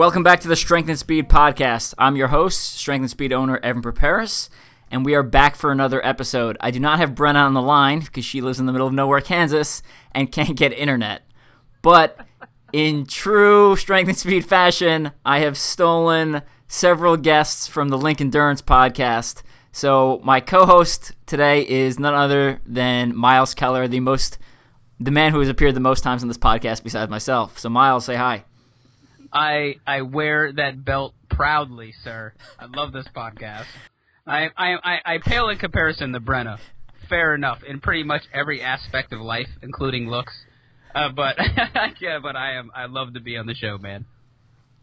Welcome back to the Strength and Speed podcast. I'm your host, Strength and Speed owner Evan Perperis, and we are back for another episode. I do not have Brenna on the line because she lives in the middle of nowhere, Kansas, and can't get internet. But in true Strength and Speed fashion, I have stolen several guests from the Link Endurance podcast. So my co-host today is none other than Miles Keller, the most the man who has appeared the most times on this podcast besides myself. So Miles, say hi. I I wear that belt proudly, sir. I love this podcast. I I I, I pale in comparison to Brenna. Fair enough in pretty much every aspect of life, including looks. Uh, but yeah, but I am I love to be on the show, man.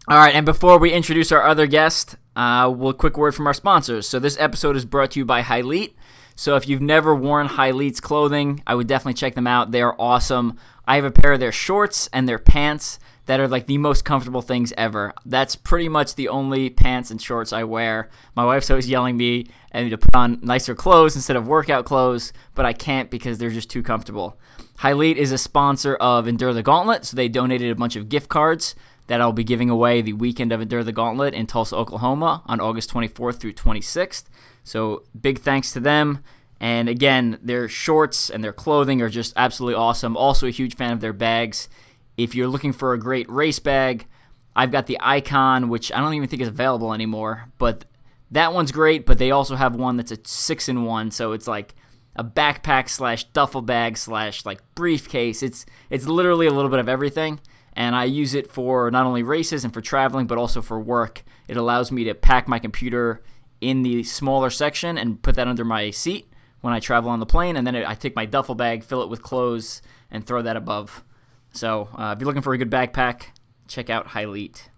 All right, and before we introduce our other guest, uh, we'll quick word from our sponsors. So this episode is brought to you by Hylete. So if you've never worn Hylete's clothing, I would definitely check them out. They are awesome. I have a pair of their shorts and their pants that are like the most comfortable things ever. That's pretty much the only pants and shorts I wear. My wife's always yelling me and to put on nicer clothes instead of workout clothes, but I can't because they're just too comfortable. Hylete is a sponsor of Endure the Gauntlet, so they donated a bunch of gift cards that I'll be giving away the weekend of Endure the Gauntlet in Tulsa, Oklahoma on August 24th through 26th. So big thanks to them. And again, their shorts and their clothing are just absolutely awesome. Also, a huge fan of their bags. If you're looking for a great race bag, I've got the Icon, which I don't even think is available anymore, but that one's great. But they also have one that's a six in one, so it's like a backpack slash duffel bag slash like briefcase. It's it's literally a little bit of everything, and I use it for not only races and for traveling, but also for work. It allows me to pack my computer in the smaller section and put that under my seat when I travel on the plane, and then I take my duffel bag, fill it with clothes, and throw that above. So uh, if you're looking for a good backpack, check out Hylete.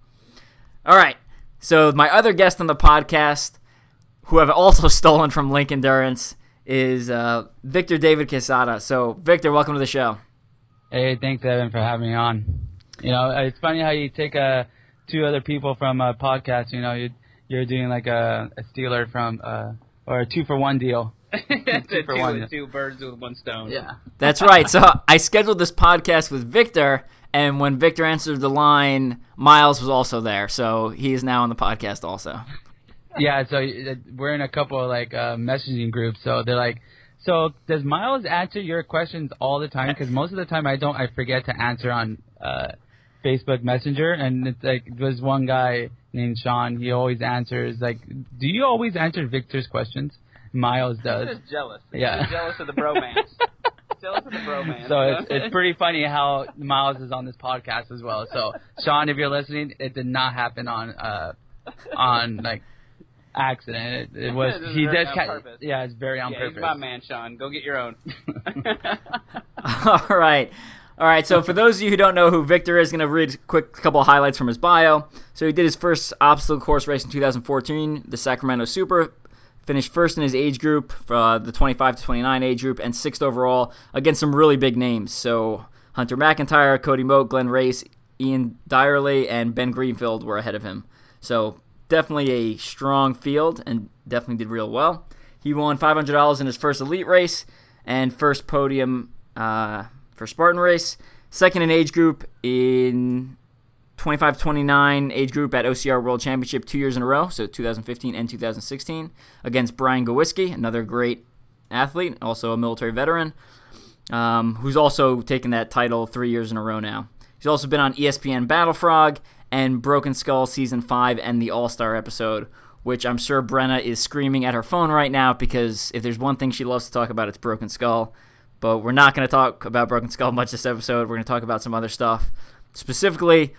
All right. So my other guest on the podcast, who I've also stolen from Link Endurance, is uh, Victor David Quezada. So Victor, welcome to the show. Hey, thanks Evan for having me on. You know, it's funny how you take uh, two other people from a podcast. You know, you you're doing like a, a from uh, or a two for one deal. Two, for one. two birds with one stone. Yeah, that's right. So I scheduled this podcast with Victor, and when Victor answered the line, Miles was also there. So he is now on the podcast also. Yeah, so uh, we're in a couple of like uh, messaging groups. So they're like, so does Miles answer your questions all the time? Because most of the time I don't. I forget to answer on uh, Facebook Messenger, and it's like there's one guy named Sean. He always answers. Like, do you always answer Victor's questions? Miles does. He's just jealous. He's Yeah. just jealous of the bromance. jealous of the bromance. So it's it's pretty funny how Miles is on this podcast as well. So Sean, if you're listening, it did not happen on uh on like accident. It, it was This he very does on ca- purpose. yeah, it's very on yeah, purpose. he's my man, Sean. Go get your own. All right. All right, so for those of you who don't know who Victor is, going to read a quick couple highlights from his bio. So he did his first obstacle course race in 2014, the Sacramento Super. Finished first in his age group, uh, the 25 to 29 age group, and sixth overall against some really big names. So Hunter McIntyre, Cody Moat, Glenn Racz, Ian Dyerly, and Ben Greenfield were ahead of him. So definitely a strong field, and definitely did real well. He won $500 in his first elite race and first podium uh, for Spartan race. Second in age group in 25 29 age group at OCR World Championship two years in a row, so 2015 and 2016, against Brian Gowiski, another great athlete, also a military veteran, um, who's also taken that title three years in a row now. He's also been on ESPN Battle Frog and Broken Skull Season 5 and the All Star episode, which I'm sure Brenna is screaming at her phone right now because if there's one thing she loves to talk about, it's Broken Skull. But we're not going to talk about Broken Skull much this episode. We're going to talk about some other stuff. Specifically,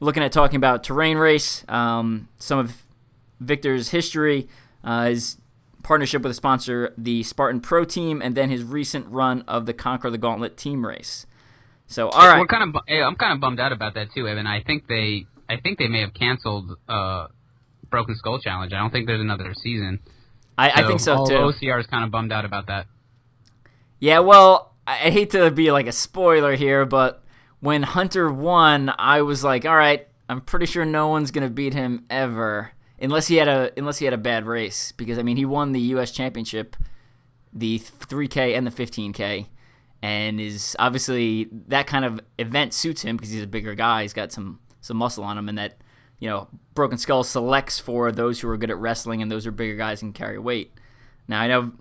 looking at talking about terrain race, um, some of Victor's history, uh, his partnership with a sponsor, the Spartan Pro Team, and then his recent run of the Conquer the Gauntlet team race. So, all right. We're kind of. I'm kind of bummed out about that too, Evan. I think they. I think they may have canceled uh, Broken Skull Challenge. I don't think there's another season. I, I think so too. OCR is kind of bummed out about that. Yeah, well, I hate to be like a spoiler here, but when Hunter won, I was like, all right, I'm pretty sure no one's gonna beat him ever, unless he had a unless he had a bad race, because I mean he won the U.S. Championship, the 3K and the 15K, and is obviously that kind of event suits him because he's a bigger guy. He's got some some muscle on him, and that you know Broken Skull selects for those who are good at wrestling and those who are bigger guys and carry weight. Now I know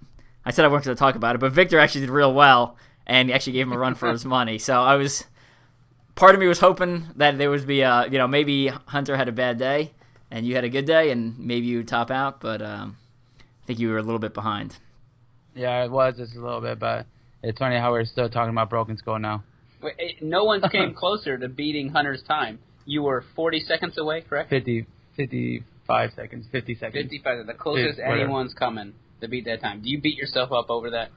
I said I wasn't to talk about it, but Victor actually did real well and he actually gave him a run for his money. So I was part of me was hoping that there would be a you know maybe Hunter had a bad day and you had a good day and maybe you would top out, but um, I think you were a little bit behind. Yeah, it was just a little bit, but it's funny how we're still talking about Broken Skull now. Wait, no one came closer to beating Hunter's time. You were 40 seconds away, correct? 50, 55 seconds, 50 seconds. 55. The closest Whatever. anyone's coming to beat that time. Do you beat yourself up over that?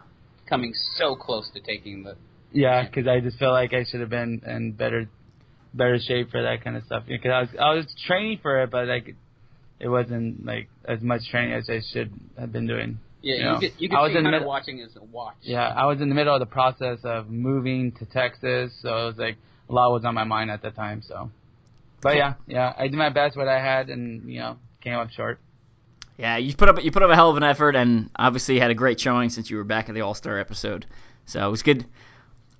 Coming so close to taking the. Yeah, because I just feel like I should have been in better, better shape for that kind of stuff. Because I was, I was training for it, but like, it wasn't like as much training as I should have been doing. Yeah, You you, know, could you I could was see in the middle- watching as a watch. Yeah, I was in the middle of the process of moving to Texas, so it was like a lot was on my mind at the time. So, but yeah, yeah, I did my best what I had, and you know, came up short. Yeah, you put up you put up a hell of an effort, and obviously had a great showing since you were back at the All Star episode. So it was good.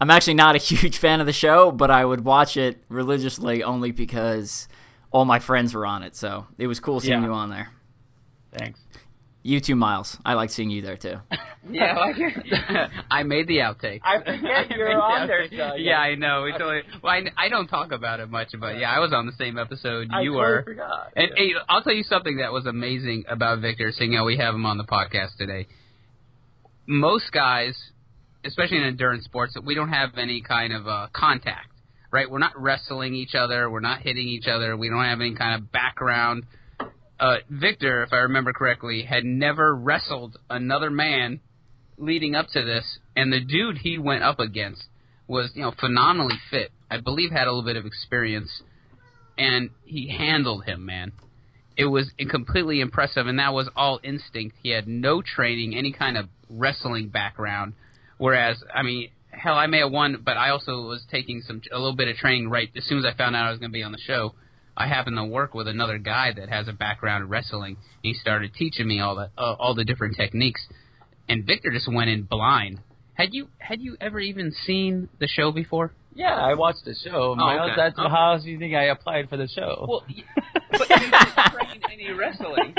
I'm actually not a huge fan of the show, but I would watch it religiously only because all my friends were on it. So it was cool seeing Yeah. you on there. Thanks. You too, Miles. I like seeing you there too. Yeah, like I made the outtake. I forget you're made the on there, outtake. so, yeah, yeah. I know. We totally. Well, I, I don't talk about it much, but yeah, I was on the same episode I you totally were. forgot. And hey, I'll tell you something that was amazing about Victor, seeing how we have him on the podcast today. Most guys, especially in endurance sports, we don't have any kind of uh, contact, right? We're not wrestling each other. We're not hitting each other. We don't have any kind of background. Uh, Victor, if I remember correctly, had never wrestled another man leading up to this, and the dude he went up against was, you know, phenomenally fit. I believe had a little bit of experience, and he handled him, man. It was completely impressive, and that was all instinct. He had no training, any kind of wrestling background. Whereas, I mean, hell, I may have won, but I also was taking some a little bit of training right as soon as I found out I was going to be on the show. I happened to work with another guy that has a background in wrestling. And he started teaching me all the uh, all the different techniques, and Victor just went in blind. Had you had you ever even seen the show before? Yeah, I watched the show. Oh, Miles, okay. that's Okay. how else do you think I applied for the show? Well, y- but you didn't train any wrestling.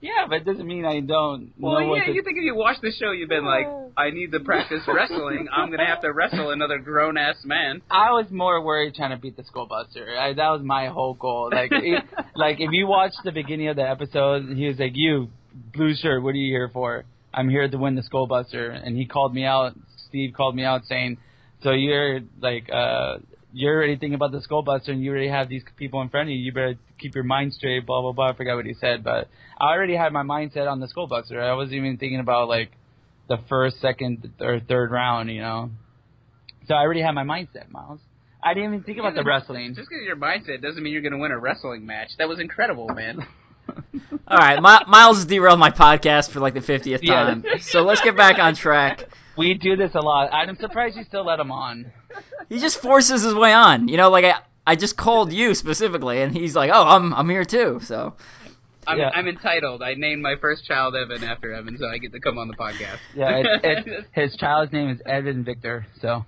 yeah, but it doesn't mean I don't Well, know yeah, to you think if you watch the show, you've been like, I need to practice wrestling. I'm gonna have to wrestle another grown ass man. I was more worried trying to beat the Skullbuster. I, that was my whole goal. Like, it, like if you watch the beginning of the episode, he was like, "You, blue shirt, what are you here for? I'm here to win the Skullbuster." And he called me out. Steve called me out saying, "So you're like, uh, you're already thinking about the Skullbuster, and you already have these people in front of you. You better keep your mind straight." Blah blah blah. I forgot what he said, but I already had my mindset on the Skullbuster. I wasn't even thinking about like the first, second, or third round. You know. So I already had my mindset, Miles. I didn't even think about the wrestling. Just because your mindset doesn't mean you're gonna win a wrestling match. That was incredible, man. All right, Mi- Miles has derailed my podcast for like the fiftieth Yeah. time. So let's get back on track. We do this a lot. I'm surprised you still let him on. He just forces his way on. You know, like I, I just called you specifically, and he's like, "Oh, I'm, I'm here too." So I'm, Yeah. I'm entitled. I named my first child Evan after Evan, so I get to come on the podcast. Yeah, it, it, his child's name is Evan Victor. So.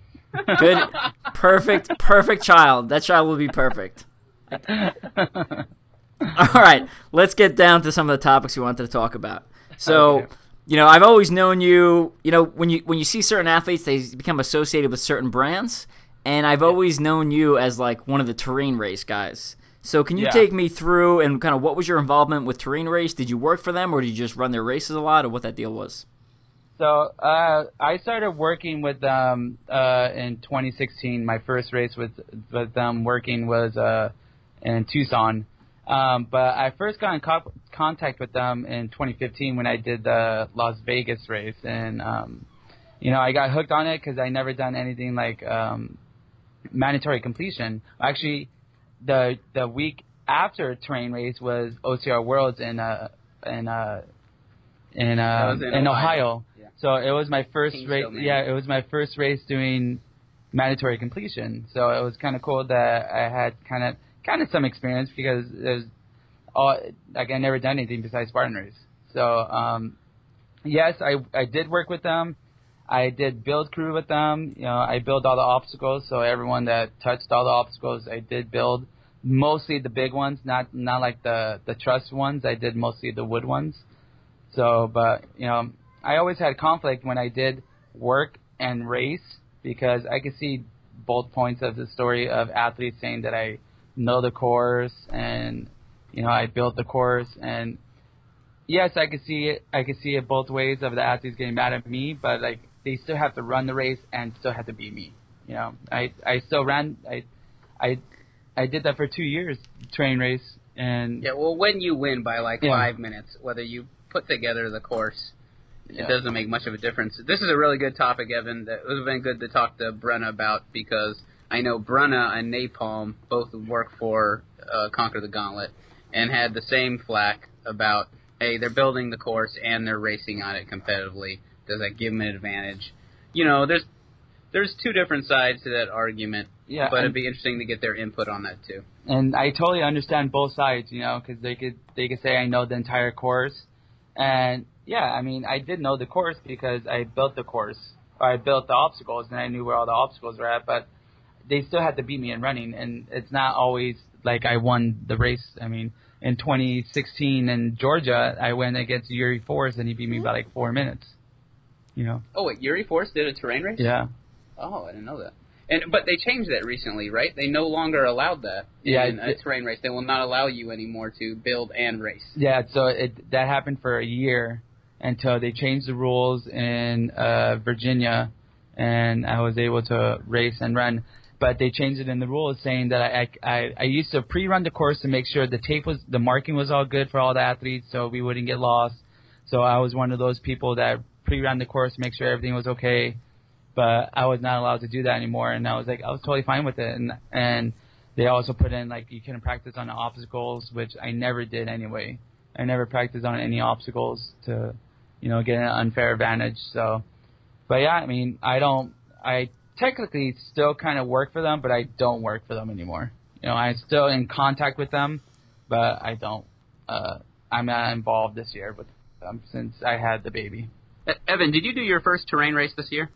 good, perfect, perfect child. That child will be perfect. All right, let's get down to some of the topics we wanted to talk about. So, Okay. You know, I've always known you. You know, when you when you see certain athletes, they become associated with certain brands, and I've always known you as like one of the terrain race guys. So, can you Yeah. take me through and kind of what was your involvement with terrain race? Did you work for them, or did you just run their races a lot, or what that deal was? So uh, I started working with them uh, in 2016. My first race with with them working was uh, in Tucson, um, but I first got in co- contact with them in 2015 when I did the Las Vegas race, and um, you know I got hooked on it because I never done anything like um, mandatory completion. Actually, the the week after terrain race was OCR Worlds in uh in uh in uh in in Ohio. Ohio. Yeah. So it was my first race. Yeah, it was my first race doing mandatory completion. So it was kind of cool that I had kind of kind of some experience because was all like I never done anything besides race. So um, yes, I I did work with them. I did build crew with them. You know, I built all the obstacles. So everyone that touched all the obstacles, I did build. Mostly the big ones, not not like the the truss ones. I did mostly the wood ones. So, but you know, I always had conflict when I did work and race because I could see both points of the story of athletes saying that I know the course and you know I built the course and yes, I could see it. I could see it both ways of the athletes getting mad at me, but like they still have to run the race and still have to beat me. You know, I I still ran. I I I did that for two years, train race, and Yeah, well, when you win by like Yeah. five minutes, whether you put together the course, Yeah. it doesn't make much of a difference. This is a really good topic, Evan. That would have been good to talk to Brenna about because I know Brenna and Napalm both work for uh, Conquer the Gauntlet and had the same flack about, hey, they're building the course and they're racing on it competitively. Does that give them an advantage? You know, there's there's two different sides to that argument, yeah, but it'd be interesting to get their input on that too. and I totally understand both sides, you know, because they could they could say I know the entire course, and yeah, I mean I did know the course because I built the course, or I built the obstacles, and I knew where all the obstacles were at, but they still had to beat me in running, and it's not always like I won the race. I mean, in 2016 in Georgia, I went against Yuri Force, and he beat me by like four minutes. You know? Oh wait, Yuri Force did a terrain race? Yeah. Oh, I didn't know that. And but they changed that recently, right? They no longer allowed that Yeah, in a terrain race. They will not allow you anymore to build and race. Yeah, so it that happened for a year until they changed the rules in uh, Virginia, and I was able to race and run. But they changed it in the rules, saying that I I, I used to pre-run the course to make sure the tape was the marking was all good for all the athletes, so we wouldn't get lost. So I was one of those people that pre-ran the course to make sure everything was okay. But I was not allowed to do that anymore, and I was like I was totally fine with it. And and they also put in like you couldn't practice on the obstacles, which I never did anyway. I never practiced on any obstacles to, you know, get an unfair advantage. So, but yeah, I mean, I don't, I technically still kind of work for them, but I don't work for them anymore. You know, I'm still in contact with them, but I don't, uh, I'm not involved this year with them since I had the baby. Evan, did you do your first terrain race this year?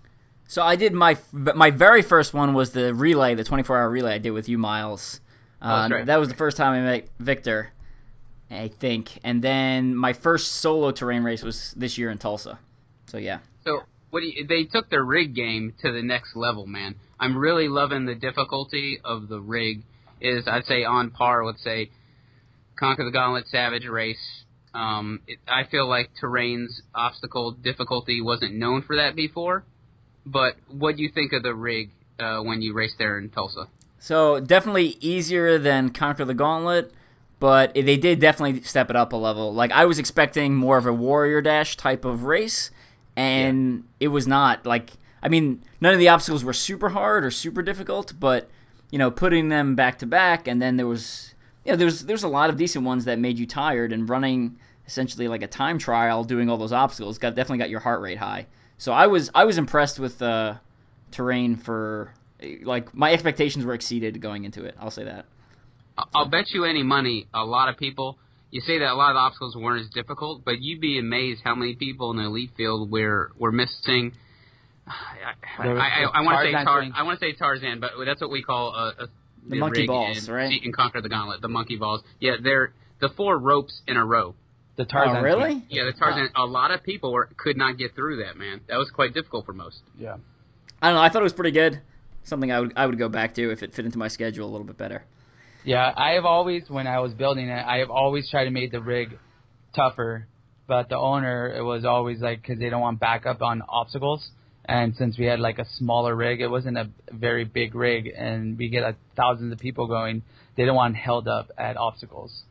So I did my my very first one was the relay, the 24 hour relay I did with you, Miles. Oh, Uh, right. That was the first time I met Victor, I think. And then my first solo terrain race was this year in Tulsa. So yeah. So what do you, they took the rig game to the next level, man. I'm really loving the difficulty of the rig. Is I'd say on par with say Conquer the Gauntlet Savage Race. Um, it, I feel like terrain's obstacle difficulty wasn't known for that before. But what do you think of the rig uh, when you raced there in Tulsa? So definitely easier than Conquer the Gauntlet, but they did definitely step it up a level. Like I was expecting more of a Warrior Dash type of race, and it was not. Like I mean, none of the obstacles were super hard or super difficult, but you know, putting them back to back, and then there was, you know, there's there's a lot of decent ones that made you tired, and running essentially like a time trial, doing all those obstacles, got definitely got your heart rate high. So I was I was impressed with the terrain for like my expectations were exceeded going into it. I'll say that. I'll bet you any money a lot of people. You say that a lot of obstacles weren't as difficult, but you'd be amazed how many people in the elite field were were missing. I, There was I, I, want to say Tarzan Tar. I want to say Tarzan, but that's what we call a, a The monkey balls, in, right? In Conquer the Gauntlet, the monkey balls. Yeah, they're the four ropes in a row. The Tarzan. oh, really? Yeah, the Tarzan. A lot of people were, could not get through that. Man, that was quite difficult for most. Yeah. I don't know. I thought it was pretty good. Something I would I would go back to if it fit into my schedule a little bit better. Yeah, I have always, when I was building it, I have always tried to make the rig tougher. But the owner, it was always like, because they don't want backup on obstacles. And since we had like a smaller rig, it wasn't a very big rig, and we get like thousands of people going. They don't want held up at obstacles.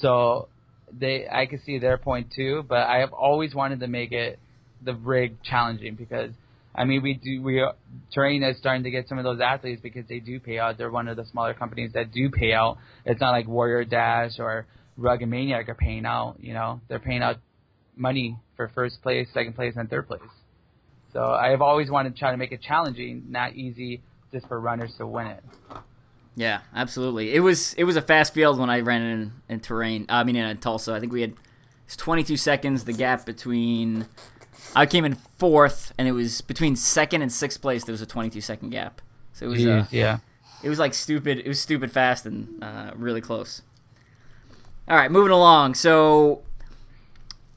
So they, I can see their point too. But I have always wanted to make it the rig challenging because I mean, we do we Terrain is starting to get some of those athletes because they do pay out. They're one of the smaller companies that do pay out. It's not like Warrior Dash or Rugged Maniac are paying out. You know, they're paying out money for first place, second place, and third place. So I have always wanted to try to make it challenging, not easy, just for runners to win it. Yeah, absolutely. It was it was a fast field when I ran in in terrain. I mean, in Tulsa, I think we had it's 22 seconds. The gap between I came in fourth, and it was between second and sixth place. There was a 22 second gap. So it was uh, yeah. it was like stupid. It was stupid fast and uh, really close. All right, moving along. So,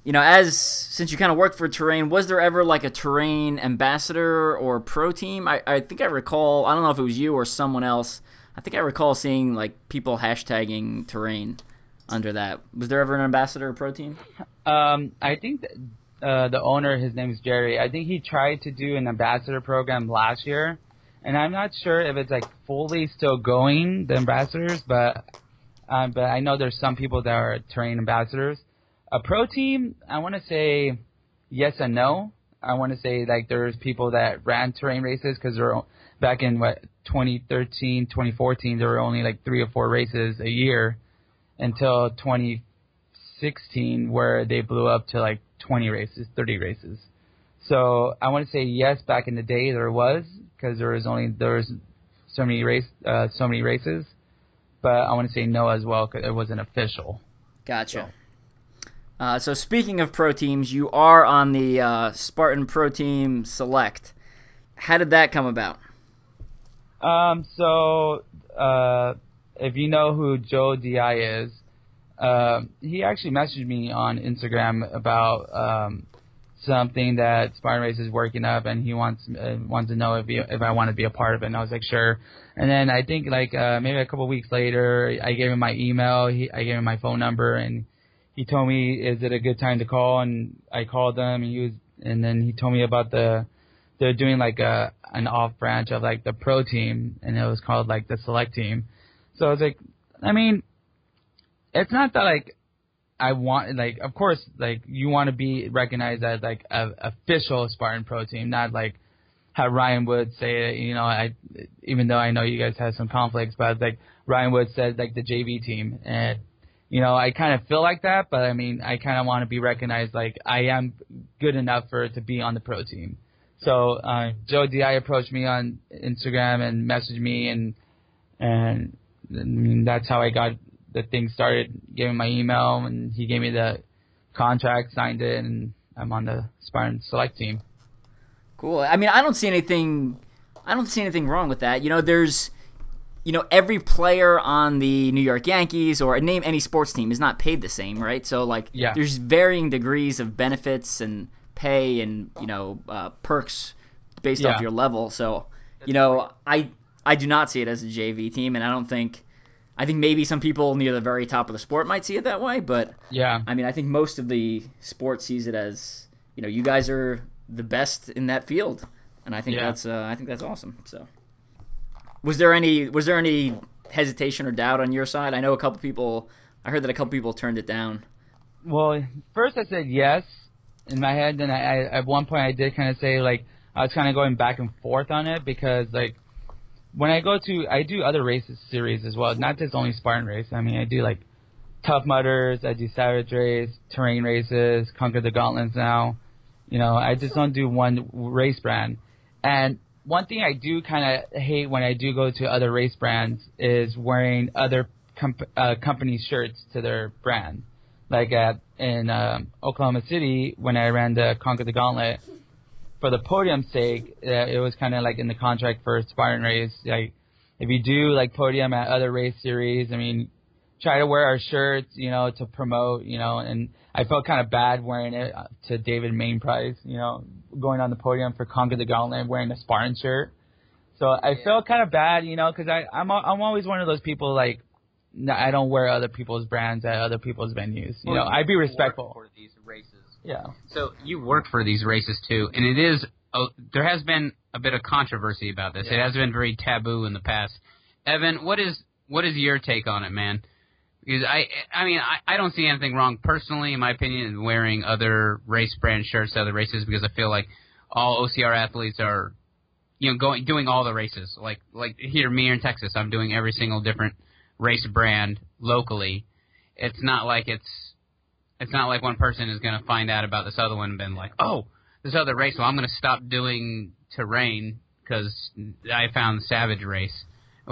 you know, as since you kind of worked for Terrain, was there ever like a Terrain ambassador or pro team? I, I think I recall. I don't know if it was you or someone else. I think I recall seeing like people hashtagging Terrain under that. Was there ever an ambassador or pro team? Um, I think that, uh, the owner, his name is Jerry. I think he tried to do an ambassador program last year, and I'm not sure if it's like fully still going, the ambassadors, but um, but I know there's some people that are terrain ambassadors. A pro team, I want to say yes and no. I want to say like there's people that ran terrain races because they're back in what 2013, 2014, there were only like three or four races a year until 2016 where they blew up to like 20 races, 30 races. So I want to say yes. Back in the day, there was because there was only there was so many race uh, so many races, but I want to say no as well because it wasn't official. Gotcha. Uh, so speaking of pro teams, you are on the uh, Spartan Pro Team Select. How did that come about? Um, so uh, if you know who Joe Di is, uh, he actually messaged me on Instagram about um, something that Spartan Race is working up, and he wants uh, wants to know if he, if I want to be a part of it. And I was like, sure. And then I think like uh, maybe a couple weeks later, I gave him my email, he, I gave him my phone number, and he told me, is it a good time to call? And I called him, and he was, and then he told me about the they're doing like a an off branch of like the pro team, and it was called like the select team. So I was like, I mean, it's not that like I want like of course like you want to be recognized as like a official Spartan Pro team, not like how Ryan Wood say it. You know, I even though I know you guys have some conflicts, but like Ryan Wood said like the JV team, and you know I kind of feel like that, but I mean I kind of want to be recognized like I am good enough for to be on the pro team. So uh, Joe Di approached me on Instagram and messaged me, and and that's how I got the thing started. giving my email, and he gave me the contract, signed it, and I'm on the Spartan Select team. Cool. I mean, I don't see anything. I don't see anything wrong with that. You know, there's, you know, every player on the New York Yankees or name any sports team is not paid the same, right? So like, Yeah. there's varying degrees of benefits and pay and you know uh, perks based off your level. So you know, I I do not see it as a JV team, and I don't think. I think maybe some people near the very top of the sport might see it that way, but Yeah. I mean, I think most of the sport sees it as you know, you guys are the best in that field, and I think Yeah. that's uh, I think that's awesome. So, was there any was there any hesitation or doubt on your side? I know a couple people. I heard that a couple people turned it down. Well, first I said yes in my head, then I, I at one point I did kind of say like I was kind of going back and forth on it because like when I go to I do other races series as well, not just only Spartan race. I mean I do like Tough Mudders, I do Savage Race, terrain races, Conquer the Gauntlets now. You know, I just don't do one race brand. And one thing I do kind of hate when I do go to other race brands is wearing other comp- uh, company shirts to their brand. Like at in um, Oklahoma City when I ran the Conquer the Gauntlet, for the podium's sake, uh, it was kind of like in the contract for Spartan race. Like if you do like podium at other race series, I mean, try to wear our shirts, you know, to promote, you know, and I felt kind of bad wearing it uh, to David Main Prize, you know, going on the podium for Conquer the Gauntlet wearing a Spartan shirt. So I felt kind of bad, you know, because I I'm I'm always one of those people like I don't wear other people's brands at other people's venues. You know, I'd be respectful. for these. Yeah. So you work for these races too, and it is oh, there has been a bit of controversy about this. It has been very taboo in the past. Evan, what is what is your take on it, man? Because I I mean I, I don't see anything wrong personally, in my opinion, in wearing other race brand shirts to other races because I feel like all OCR athletes are, you know, going doing all the races. Like like here, me in Texas, I'm doing every single different race brand locally. It's not like it's it's not like one person is going to find out about this other one and been like, oh, this other race, well, I'm going to stop doing terrain because I found Savage Race.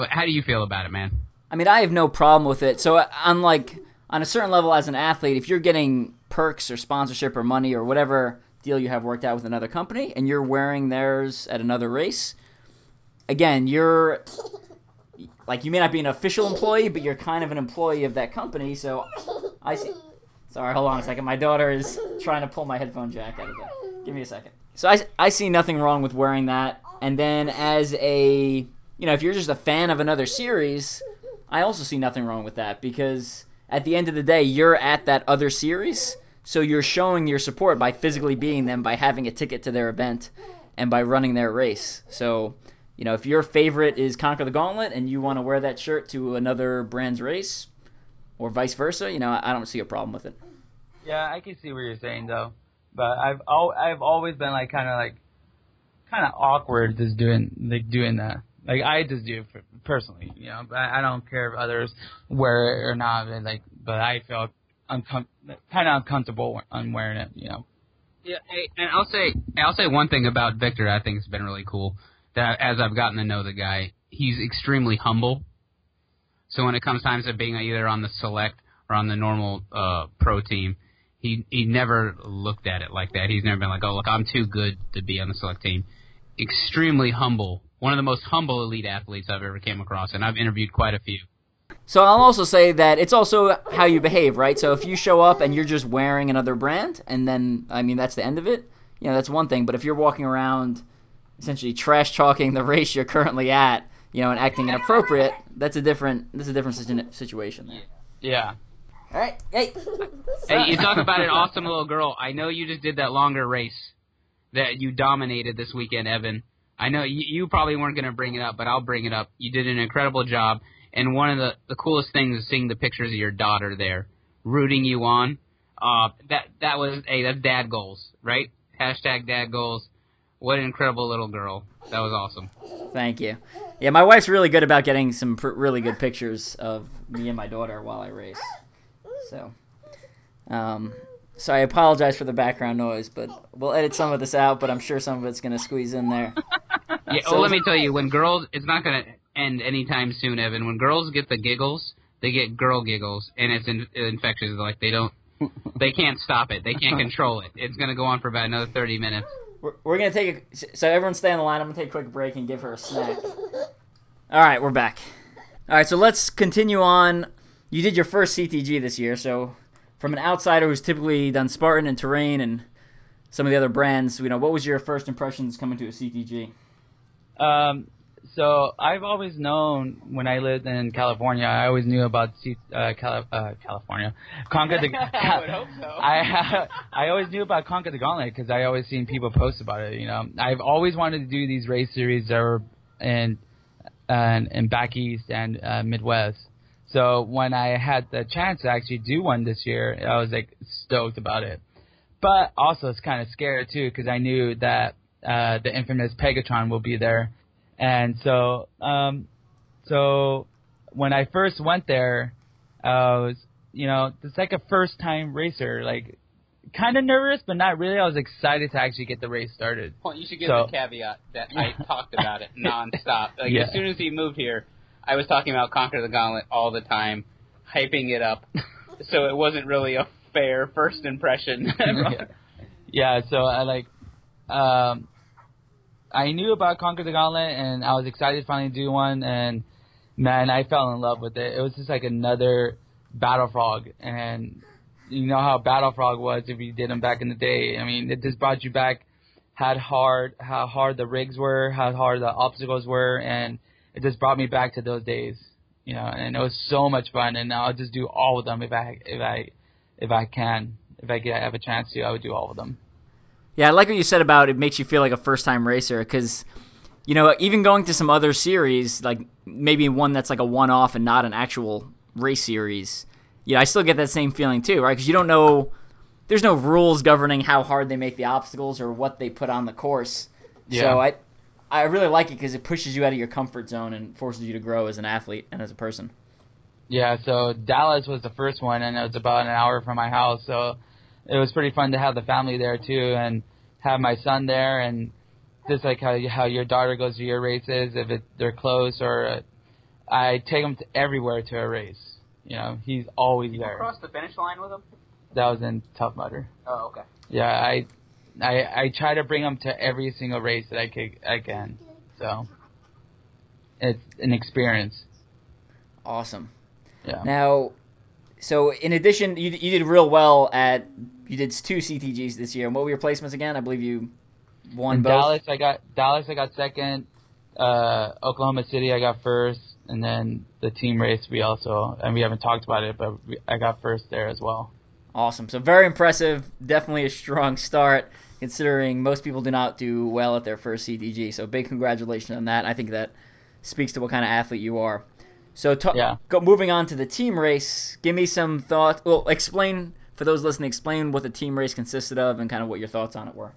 How do you feel about it, man? I mean, I have no problem with it. So, uh, unlike on a certain level as an athlete, if you're getting perks or sponsorship or money or whatever deal you have worked out with another company and you're wearing theirs at another race, again, you're like you may not be an official employee, but you're kind of an employee of that company. So, I see. Sorry, hold on a second. My daughter is trying to pull my headphone jack out of there. Give me a second. So I, I see nothing wrong with wearing that. And then as a, you know, if you're just a fan of another series, I also see nothing wrong with that because at the end of the day, you're at that other series. So you're showing your support by physically being them, by having a ticket to their event, and by running their race. So, you know, if your favorite is Conquer the Gauntlet and you want to wear that shirt to another brand's race, or vice versa, you know, I don't see a problem with it. Yeah, I can see what you're saying though, but I've al- I've always been like kind of like kind of awkward just doing like doing that. Like I just do it personally, you know. But I don't care if others wear it or not. But like, but I feel uncom- kind of uncomfortable on wearing it, you know. Yeah, and I'll say I'll say one thing about Victor. I think has been really cool. That as I've gotten to know the guy, he's extremely humble. So when it comes times to being either on the select or on the normal uh, pro team, he he never looked at it like that. He's never been like, oh look, I'm too good to be on the select team. Extremely humble, one of the most humble elite athletes I've ever came across, and I've interviewed quite a few. So I'll also say that it's also how you behave, right? So if you show up and you're just wearing another brand, and then I mean that's the end of it, you know that's one thing. But if you're walking around essentially trash talking the race you're currently at, you know, and acting inappropriate, that's a different that's a different situation. There. Yeah. All right. Hey. Hey, you talk about an awesome little girl. I know you just did that longer race that you dominated this weekend, Evan. I know you, you probably weren't going to bring it up, but I'll bring it up. You did an incredible job, and one of the the coolest things is seeing the pictures of your daughter there, rooting you on. Uh, that that was hey, that's dad goals, right? Hashtag dad goals. What an incredible little girl. That was awesome. Thank you. Yeah, my wife's really good about getting some pr- really good pictures of me and my daughter while I race. So, um, so I apologize for the background noise, but we'll edit some of this out. But I'm sure some of it's gonna squeeze in there. Yeah. So- well, let me tell you, when girls, it's not going to end anytime soon, Evan. When girls get the giggles, they get girl giggles, and it's in, infectious. Like they don't, they can't stop it. They can't control it. It's going to go on for about another thirty minutes. We're, we're gonna take a so everyone stay on the line. I'm gonna take a quick break and give her a snack. All right, we're back. All right, so let's continue on. You did your first CTG this year, so from an outsider who's typically done Spartan and Terrain and some of the other brands, you know, what was your first impressions coming to a CTG? Um, so I've always known when I lived in California, I always knew about C- uh, Cali- uh, California, Conquer the. I would hope so. I I always knew about Conquer the Gauntlet because I always seen people post about it. You know, I've always wanted to do these race series that were in and in back east and uh, Midwest. So when I had the chance to actually do one this year, I was like stoked about it. But also it's kind of scary too because I knew that uh, the infamous Pegatron will be there, and so um, so when I first went there, I was you know it's like a first time racer, like kind of nervous but not really. I was excited to actually get the race started. Well, you should give So- the caveat that I talked about it nonstop. Like Yeah. as soon as he moved here, I was talking about Conquer the Gauntlet all the time, hyping it up. so it wasn't really a fair first impression. yeah. yeah, so I like um I knew about Conquer the Gauntlet and I was excited to finally do one and man, I fell in love with it. It was just like another Battle Frog and you know how Battle Frog was if you did them back in the day. I mean, it just brought you back how hard how hard the rigs were, how hard the obstacles were and it just brought me back to those days. You know, and it was so much fun and I'll just do all of them if I if I if I can. If I get I have a chance to, I would do all of them. Yeah, I like what you said about it makes you feel like a first time racer because, you know, even going to some other series, like maybe one that's like a one off and not an actual race series, yeah, I still get that same feeling too, right? Because you don't know there's no rules governing how hard they make the obstacles or what they put on the course. Yeah. So I I really like it because it pushes you out of your comfort zone and forces you to grow as an athlete and as a person. Yeah, so Dallas was the first one, and it was about an hour from my house. So it was pretty fun to have the family there too, and have my son there, and just like how you, how your daughter goes to your races, if it, they're close, or uh, I take him to everywhere to a race. You know, he's always there. You cross the finish line with him? That was in Tough Mudder. Oh, okay. Yeah, I, I I try to bring them to every single race that I can. I can. So it's an experience. Awesome. Yeah. Now, so in addition, you you did real well at you did two CTGs this year. And what were your placements again? I believe you won In both. Dallas, I got Dallas. I got second. Uh, Oklahoma City, I got first, and then the team race we also and we haven't talked about it, but we, I got first there as well. Awesome. So very impressive. Definitely a strong start considering most people do not do well at their first CTG. So big congratulations on that. I think that speaks to what kind of athlete you are. So Yeah. go, moving on to the team race, give me some thoughts. Well, explain for those listening. Explain what the team race consisted of and kind of what your thoughts on it were.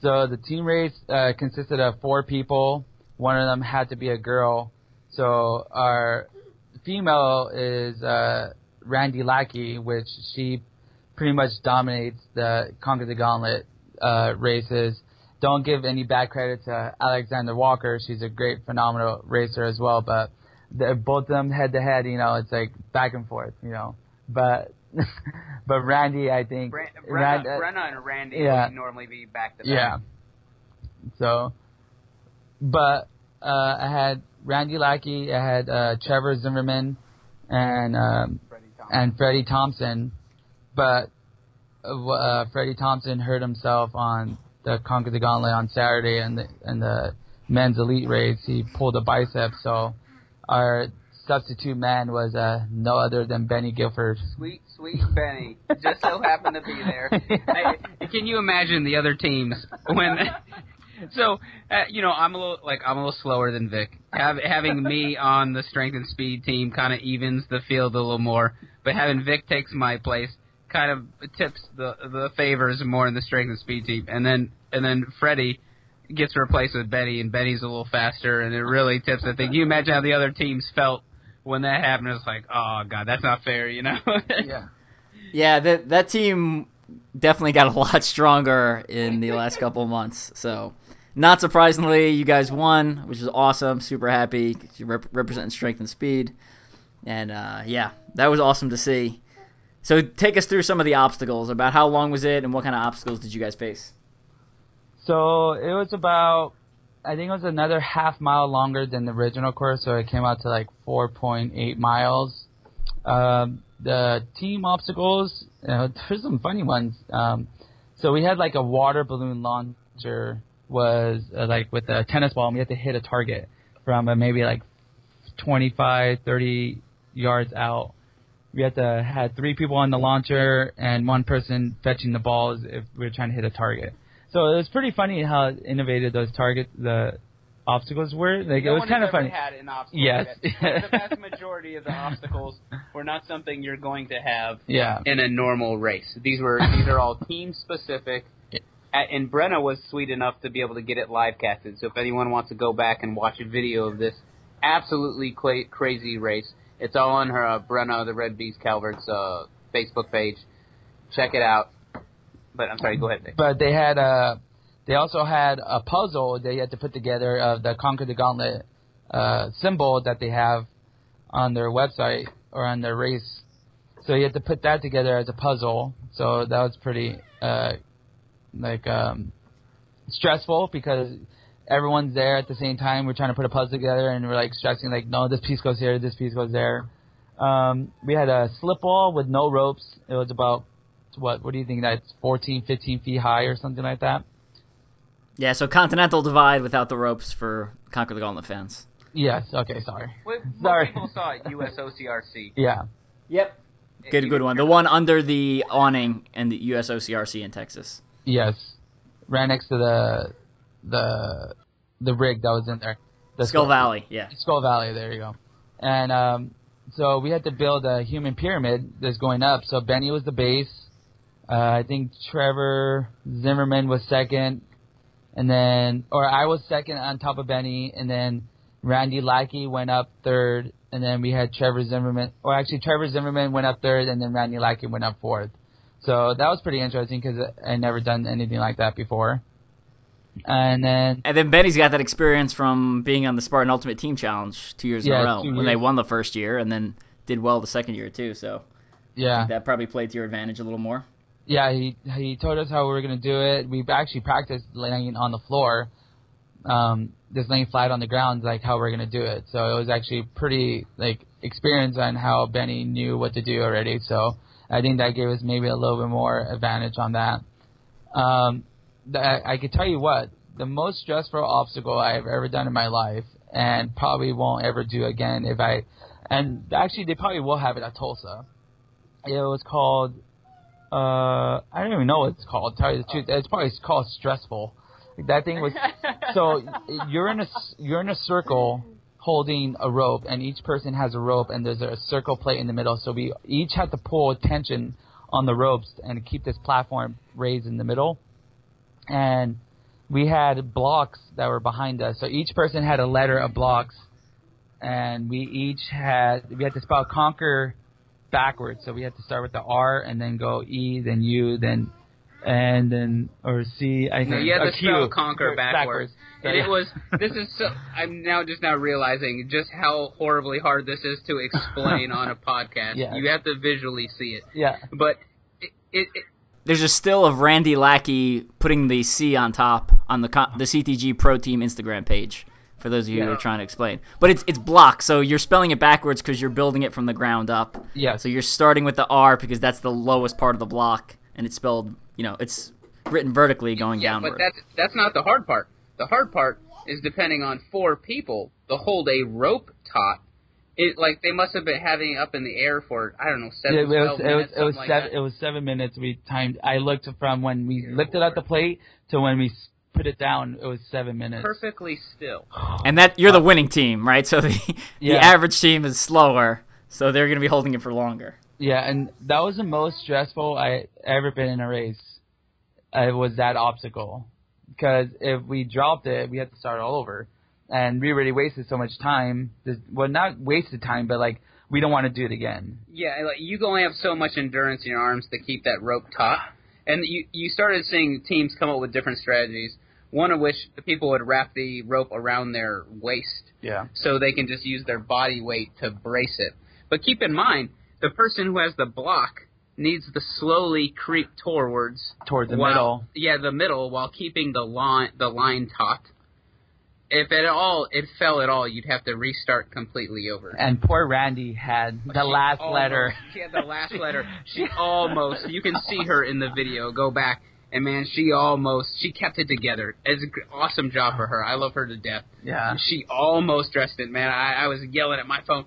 So the team race uh, consisted of four people. One of them had to be a girl. So our female is uh, Randy Lackey, which she pretty much dominates the Conquer the Gauntlet uh, races. Don't give any bad credit to Alexandra Walker. She's a great, phenomenal racer as well. But the, both of them head to head, you know, it's like back and forth, you know. But but Randy, I think Rand- Brenna, uh, Brenna and Randy yeah. would normally be back to back. yeah. So, but uh, I had Randy Lackey, I had uh, Trevor Zimmerman, and um, Freddie and Freddie Thompson. But uh, Freddie Thompson hurt himself on the Conquer the Gauntlet on Saturday and the and the men's elite race. He pulled a bicep, so our substitute man was uh, no other than Benny Guilford. Sweet, sweet Benny just so happened to be there. Can you imagine the other teams when? So, uh, you know, I'm a little like I'm a little slower than Vic. Have, having me on the strength and speed team kind of evens the field a little more, but having Vic takes my place kind of tips the the favors more in the strength and speed team, and then and then Freddie gets replaced with Benny, and Benny's a little faster, and it really tips the thing. You imagine how the other teams felt when that happened? It's like, oh god, that's not fair, you know? Yeah. Yeah, that that team definitely got a lot stronger in the last couple of months. So, not surprisingly, you guys won, which is awesome. Super happy. You rep- representing strength and speed, and uh, yeah, that was awesome to see. So, take us through some of the obstacles. About how long was it, and what kind of obstacles did you guys face? So it was about, I think it was another half mile longer than the original course, so it came out to like 4.8 miles. Um, the team obstacles, you know, there's some funny ones. Um, so we had like a water balloon launcher was uh, like with a tennis ball, and we had to hit a target from uh, maybe like 25, 30 yards out. We had to had three people on the launcher and one person fetching the balls if we were trying to hit a target. So it was pretty funny how innovative those targets, the obstacles were. Like no it was kind of funny. had an obstacle. Yes. the vast majority of the obstacles were not something you're going to have Yeah. in a normal race. These were these are all team specific. And Brenna was sweet enough to be able to get it live casted. So if anyone wants to go back and watch a video of this absolutely crazy race, it's all on her uh, Brenna the Red Beast Calvert's uh, Facebook page. Check it out. But I'm sorry, go ahead. Vic. But they had a, they also had a puzzle they had to put together of the Conquer the Gauntlet uh, symbol that they have on their website or on their race. So you had to put that together as a puzzle. So that was pretty uh, like um, stressful because everyone's there at the same time. We're trying to put a puzzle together and we're like stressing like, no, this piece goes here, this piece goes there. Um, we had a slip wall with no ropes. It was about what? What do you think? That's 14, 15 feet high or something like that. Yeah, so Continental Divide without the ropes for Conquer the Gauntlet fans. Yes. Okay. Sorry. What, Sorry. people saw at USOCRC. Yeah. Yep. Good, good one. The one under the awning and the USOCRC in Texas. Yes. Right next to the the the rig that was in there. The Skull Valley, yeah. Skull Valley. There you go. And um, so we had to build a human pyramid that's going up. So Benny was the base. Uh, I think Trevor Zimmerman was second, and then or I was second on top of Benny, and then Randy Lackey went up third, and then we had Trevor Zimmerman, or actually Trevor Zimmerman went up third, and then Randy Lackey went up fourth. So that was pretty interesting because I never done anything like that before. And then And then Benny's got that experience from being on the Spartan Ultimate Team Challenge two years in a row when they won the first year and then did well the second year too. So yeah, that probably played to your advantage a little more. yeah, he he told us how we were gonna do it. We actually practiced laying on the floor, um, just laying flat on the ground, like how we're gonna do it. So it was actually pretty like experience on how Benny knew what to do already. So I think that gave us maybe a little bit more advantage on that. Um, I, I could tell you what the most stressful obstacle I've ever done in my life, and probably won't ever do again if I. And actually, they probably will have it at Tulsa. It was called uh, I don't even know what it's called. To tell you the truth, it's probably called stressful. That thing was so you're in a you're in a circle holding a rope, and each person has a rope, and there's a circle plate in the middle. So we each had to pull tension on the ropes and keep this platform raised in the middle. And we had blocks that were behind us. So each person had a letter of blocks, and we each had we had to spell conquer backwards. So we had to start with the R and then go E, then U, then and then or C. I think No, you or to Q. spell conquer backwards. So, And yeah. it was. This is. So, I'm now just now realizing just how horribly hard this is to explain on a podcast. Yeah. You have to visually see it. yeah. But it, it, it There's a still of Randy Lackey putting the C on top on the the CTG Pro Team Instagram page. For those of you who are trying to explain, but it's it's block, so you're spelling it backwards because you're building it from the ground up. Yeah. So you're starting with the R because that's the lowest part of the block, and it's spelled, you know, it's written vertically going yeah, downward. but that's that's not the hard part. The hard part is depending on four people to hold a rope taut. It like they must have been having it up in the air for I don't know seven, Yeah, it was 12 it was minutes, it was something like seven that. it was seven minutes we timed. I looked from when we lifted up the plate to when we s- put it down. It was seven minutes. perfectly still. and that you're the winning team, right? So the Yeah. the average team is slower, so they're going to be holding it for longer. Yeah, and that was the most stressful I ever been in a race. Uh, It was that obstacle because if we dropped it, we had to start all over, and we already wasted so much time. Well, not wasted time, but like we don't want to do it again. Yeah, like you only have so much endurance in your arms to keep that rope taut, and you you started seeing teams come up with different strategies. One of which the people would wrap the rope around their waist Yeah. so they can just use their body weight to brace it. But keep in mind, the person who has the block needs to slowly creep towards Towards the while- middle. Yeah, the middle while keeping the line the line taut. If at all it fell at all, you'd have to restart completely over. And poor Randy had the She last almost- letter. She had the last letter. She almost. You can see her in the video. Go back, and man, she almost. She kept it together. It's an awesome job for her. I love her to death. Yeah. She almost dressed it, man. I, I was yelling at my phone,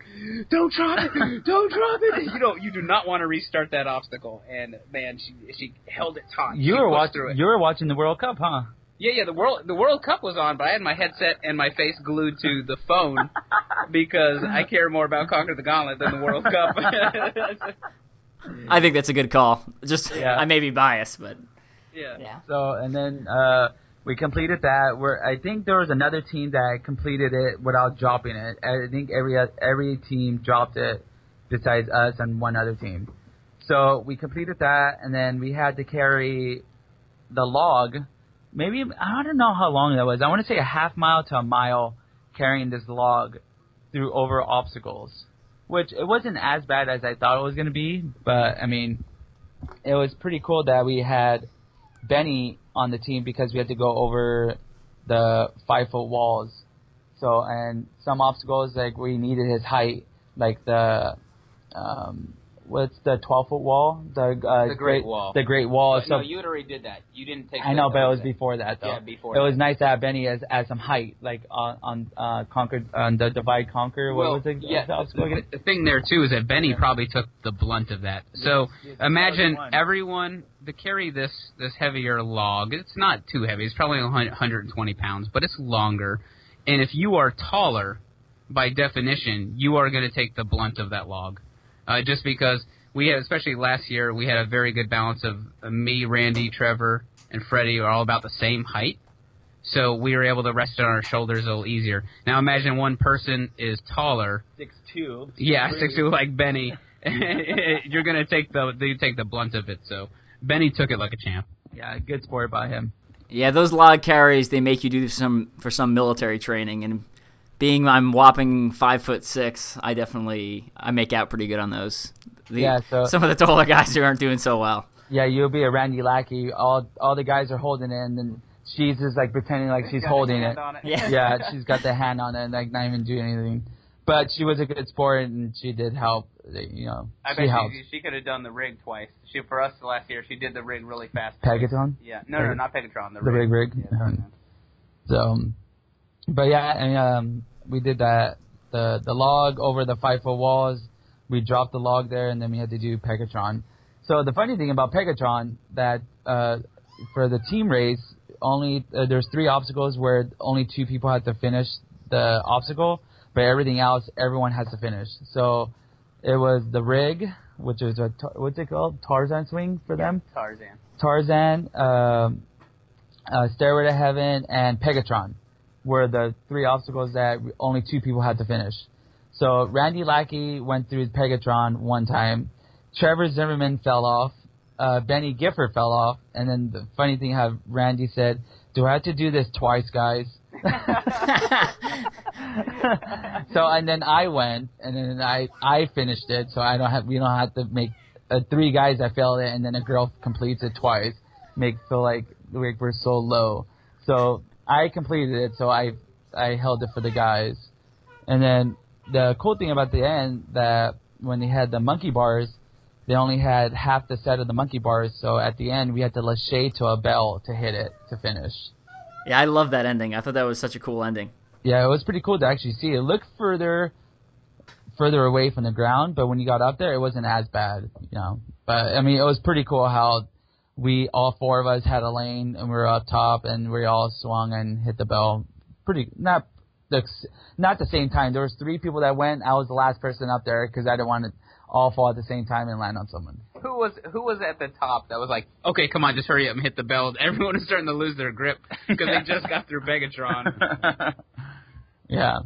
"Don't drop it! Don't drop it!" You don't. You do not want to restart that obstacle. And man, she she held it taut. You She were watching. You were watching the World Cup, huh? Yeah, yeah. The world the World Cup was on, but I had my headset and my face glued to the phone because I care more about Conquer the Gauntlet than the World Cup. I think that's a good call. Just Yeah. I may be biased, but yeah. yeah. So and then uh, we completed that. Where I think there was another team that completed it without dropping it. I think every every team dropped it besides us and one other team. So we completed that, and then we had to carry the log. Maybe I don't know how long that was. I want to say a half mile to a mile carrying this log through over obstacles, which it wasn't as bad as I thought it was going to be. But I mean, it was pretty cool that we had Benny on the team because we had to go over the five foot walls. So and some obstacles like we needed his height, like the um, what's the twelve foot wall? The uh, The Great Wall. The Great Wall. But so no, you had already did that. You didn't take. I know, but it was before that though. Yeah, before It was nice to have Benny as as some height, like on on uh, conquer on the divide conquer. What Well, was it? yeah. the obstacle again? The thing there too is that Benny probably took the blunt of that. So yes, imagine everyone to carry this this heavier log. It's not too heavy. It's probably 120 pounds, but it's longer. And if you are taller, by definition, you are going to take the blunt of that log, uh, just because we had, especially last year, we had a very good balance of uh, me, Randy, Trevor, and Freddie are all about the same height. So we were able to rest it on our shoulders a little easier. Now imagine one person is taller. Six two. Yeah, six two like Benny. You're gonna take the you take the blunt of it. So Benny took it like a champ. Yeah, good sport by him. Yeah, those log carries they make you do some for some military training, and being I'm whopping five foot six, I definitely I make out pretty good on those. The, Yeah, so- some of the taller guys who aren't doing so well. Yeah, you'll be a Randy Lackey. All all the guys are holding it, and she's just like pretending like she's holding it. Yeah. Yeah, she's got the hand on it and like not even doing anything. But she was a good sport, and she did help. You know, I she bet helped. she, she could have done the rig twice. She for us last year, she did the rig really fast. Pegatron, Yeah, no, no, not Pegatron. The, rig. the big rig. Yeah, Um, So, but yeah, and um, we did that. The the log over the five foot walls. We dropped the log there, and then we had to do Pegatron. So the funny thing about Pegatron that uh, for the team race, only uh, there's three obstacles where only two people had to finish the obstacle, but everything else everyone has to finish. So it was the rig, which is a what's it called Tarzan swing for them. Tarzan. Tarzan, um, uh, Stairway to Heaven, and Pegatron were the three obstacles that only two people had to finish. So Randy Lackey went through Pegatron one time. Trevor Zimmerman fell off. Uh, Benny Gifford fell off. And then the funny thing, how Randy said, "Do I have to do this twice, guys?" so and then I went, and then I I finished it. So I don't have we don't have to make uh, three guys that failed it, and then a girl completes it twice. Make feel like like we're so low. So I completed it. So I I held it for the guys, and then the cool thing about the end that when they had the monkey bars, they only had half the set of the monkey bars. So at the end we had to lachey to a bell to hit it to finish. Yeah, I love that ending. I thought that was such a cool ending. Yeah, it was pretty cool to actually see. It looked further further away from the ground, but when you got up there, it wasn't as bad, you know. But I mean, it was pretty cool how we all four of us had a lane and we were up top and we all swung and hit the bell. Pretty not the not the same time. There was three people that went. I was the last person up there because I didn't want to all fall at the same time and land on someone. Who was who was at the top that was like, okay, come on, just hurry up and hit the bell. Everyone is starting to lose their grip because they just got through Megatron. yeah.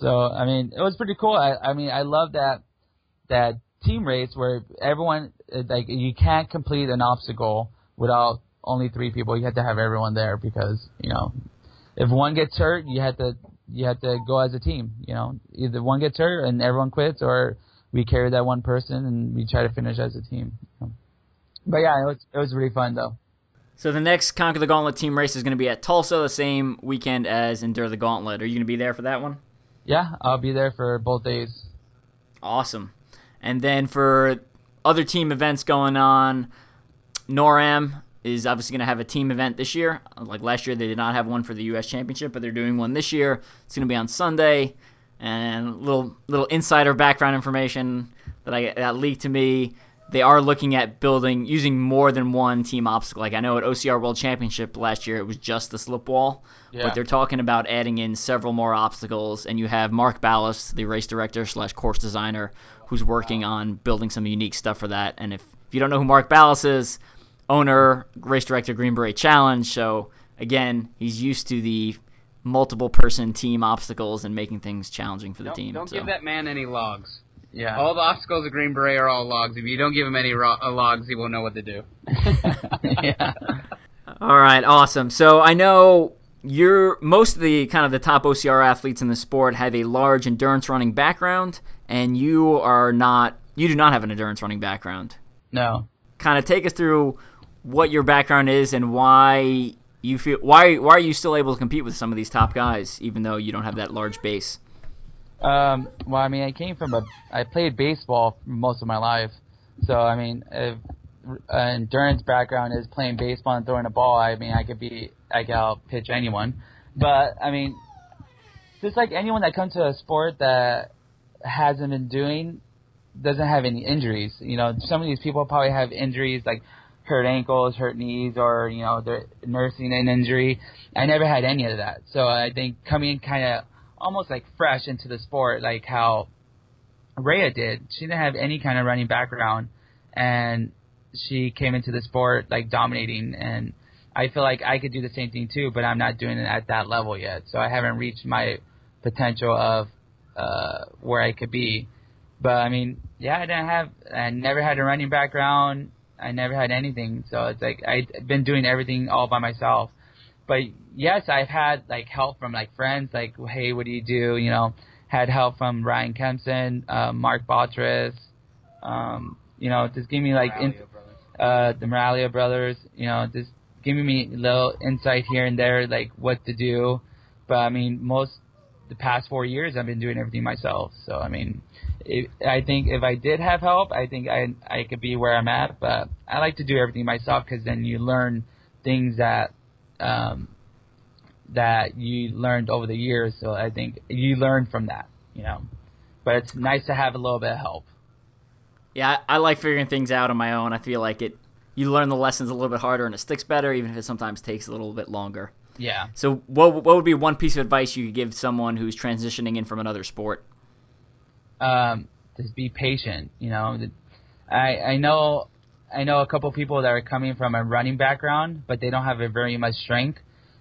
So I mean, it was pretty cool. I, I mean, I love that that team race where everyone like you can't complete an obstacle without only three people. You have to have everyone there because you know if one gets hurt, you have to you have to go as a team. You know, either one gets hurt and everyone quits, or we carry that one person and we try to finish as a team. But yeah, it was it was really fun though. So the next Conquer the Gauntlet team race is going to be at Tulsa the same weekend as Endure the Gauntlet. Are you going to be there for that one? Yeah, I'll be there for both days. Awesome. And then for other team events going on, NORAM is obviously going to have a team event this year. Like last year, they did not have one for the U.S. Championship, but they're doing one this year. It's going to be on Sunday. And little little insider background information that I that leaked to me. They are looking at building using more than one team obstacle. Like I know at OCR World Championship last year, it was just the slip wall, Yeah. but they're talking about adding in several more obstacles. And you have Mark Ballas, the race director slash course designer, who's working on building some unique stuff for that. And if, if you don't know who Mark Ballas is, owner, race director, Green Beret Challenge. So again, he's used to the multiple person team obstacles and making things challenging for the don't team. don't so. give that man any logs. Yeah. All the obstacles of Green Beret are all logs. If you don't give him any ro- uh, logs, he won't know what to do. yeah. All right, awesome. So I know you're most of the kind of the top OCR athletes in the sport have a large endurance running background, and you are not. You do not have an endurance running background. No. Kind of take us through what your background is and why you feel why why are you still able to compete with some of these top guys even though you don't have that large base. Um, well, I mean, I came from a. I played baseball most of my life, so I mean, if an endurance background is playing baseball and throwing a ball, I mean, I could be. I could pitch anyone, but I mean, just like anyone that comes to a sport that hasn't been doing, doesn't have any injuries. You know, some of these people probably have injuries like hurt ankles, hurt knees, or you know, they're nursing an injury. I never had any of that, so I think coming in kind of almost like fresh into the sport, like how Rea did. She didn't have any kind of running background, and she came into the sport like dominating, and I feel like I could do the same thing too, but I'm not doing it at that level yet. So I haven't reached my potential of uh, where I could be. But I mean, yeah, I didn't have, I never had a running background. I never had anything, so it's like I've been doing everything all by myself. But yes, I've had like help from like friends, like, hey, what do you do? You know, had help from Ryan Kempson, uh, Mark Batres, um, you know, just give me like in, uh, the Moralia brothers, you know, just giving me a little insight here and there, like what to do. But I mean, most the past four years, I've been doing everything myself. So I mean, I think if I did have help, I think I I could be where I'm at. But I like to do everything myself because then you learn things that um, that you learned over the years. So I think you learn from that, you know. But it's nice to have a little bit of help. Yeah, I, I like figuring things out on my own. I feel like it. You learn the lessons a little bit harder, and it sticks better, even if it sometimes takes a little bit longer. Yeah. So, what what would be one piece of advice you could give someone who's transitioning in from another sport? Um, just be patient. You know, I I know I know a couple people that are coming from a running background, but they don't have a very much strength.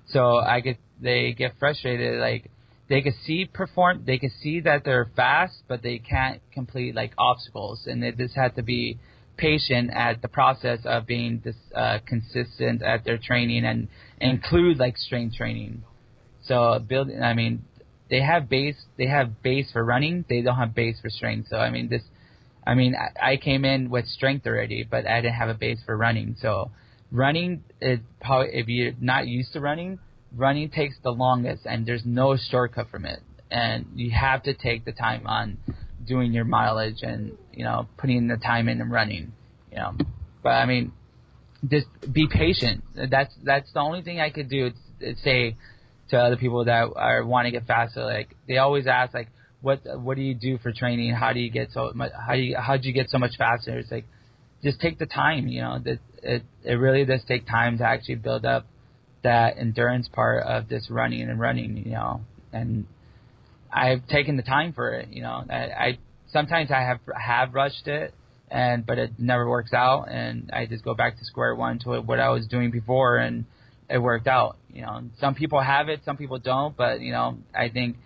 So I get they get frustrated. Like they can see perform, they can see that they're fast, but they can't complete like obstacles, and they just have to be patient at the process of being this uh, consistent at their training and include like strength training. So building, I mean, they have base, they have base for running, they don't have base for strength. So I mean, this, I mean, I, I came in with strength already, but I didn't have a base for running. So running is probably if you're not used to running, running takes the longest, and there's no shortcut from it. And you have to take the time on doing your mileage and you know putting the time in and running. You know, but I mean, just be patient. That's that's the only thing I could do. It's, it's say to other people that are want to get faster. Like they always ask, like, what what do you do for training? How do you get so much? How do you how do you get so much faster? It's like just take the time. You know, that it it really does take time to actually build up that endurance part of this running and running. You know, and I've taken the time for it. You know, I, I sometimes I have have rushed it, and but it never works out, and I just go back to square one to what I was doing before, and it worked out. You know, some people have it, some people don't, but you know, I think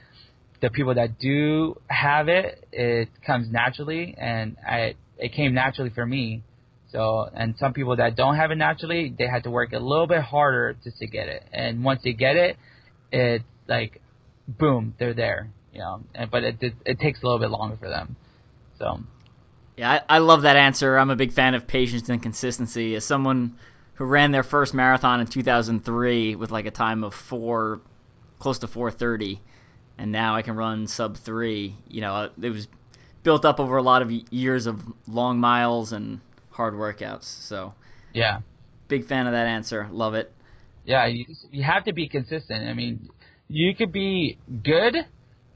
the people that do have it, it comes naturally, and I it came naturally for me. So, and some people that don't have it naturally, they had to work a little bit harder just to get it. And once they get it, it's like, boom, they're there you know. And, but it, it, it takes a little bit longer for them. So. Yeah, I, I love that answer. I'm a big fan of patience and consistency. As someone who ran their first marathon in 2003 with like a time of four, close to 4:30, and now I can run sub three. You know, uh, it was built up over a lot of years of long miles and hard workouts. So. Yeah. Big fan of that answer. Love it. Yeah, you, you have to be consistent. I mean, you could be good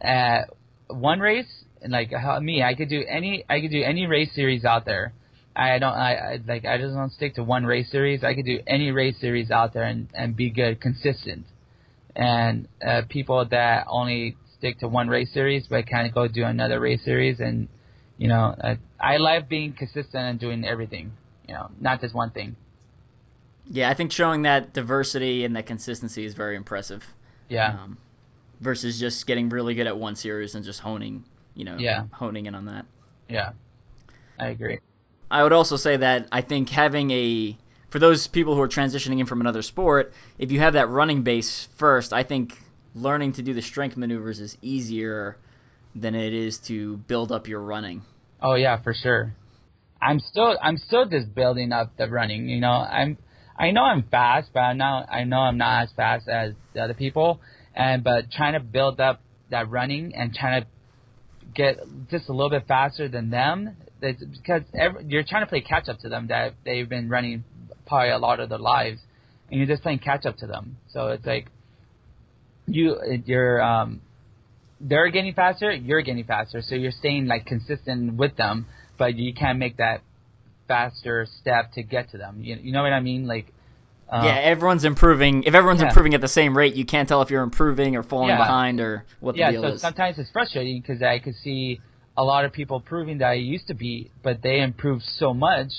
at one race, and like me, I could do any I could do any race series out there. I don't I, I like I just don't stick to one race series. I could do any race series out there and and be good, consistent. And uh, people that only stick to one race series but kind of go do another race series, and you know, uh, I like being consistent and doing everything. You know, not just one thing. Yeah, I think showing that diversity and that consistency is very impressive. Yeah. Um, versus just getting really good at one series and just honing, you know, yeah. honing in on that. Yeah, I agree. I would also say that I think having a for those people who are transitioning in from another sport, if you have that running base first, I think learning to do the strength maneuvers is easier than it is to build up your running. Oh yeah, for sure. I'm still I'm still just building up the running. You know, I'm I know I'm fast, but now I know I'm not as fast as the other people and but trying to build up that running and trying to get just a little bit faster than them it's because every, you're trying to play catch up to them that they've been running probably a lot of their lives and you're just playing catch up to them so it's like you you're um they're getting faster you're getting faster so you're staying like consistent with them but you can't make that faster step to get to them you, you know what i mean like uh, yeah, everyone's improving. If everyone's yeah. improving at the same rate, you can't tell if you're improving or falling yeah. behind or what the yeah, deal so is. sometimes it's frustrating because I could see a lot of people proving that I used to be, but they improved so much.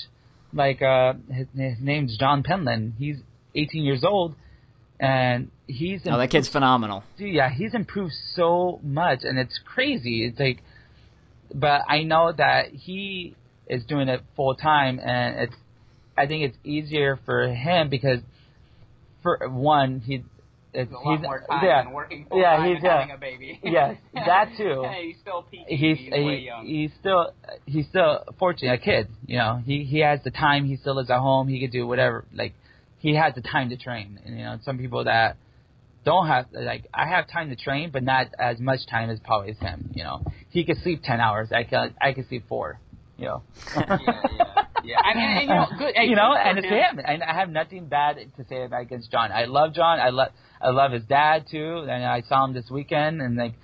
Like uh, his, his name's John Penland. He's 18 years old, and he's Oh, that kid's phenomenal. Dude, yeah, he's improved so much, and it's crazy. It's like, but I know that he is doing it full time, and it's. I think it's easier for him because, for one, he. It's, a lot he's, more time yeah, working full yeah, time he's yeah, having a baby. Yes, that too. he's still peaking. he's He's, he, he's still he's still fortunate a kid you know. He he has the time. He still lives at home. He could do whatever like he has the time to train. And you know some people that don't have like I have time to train but not as much time as probably as him you know. He could sleep 10 hours. I could I could sleep 4 you know. Yeah, yeah, yeah. I mean, you know, good. You know and it's him. and I have nothing bad to say about against John. I love John. I love I love his dad too and I saw him this weekend and like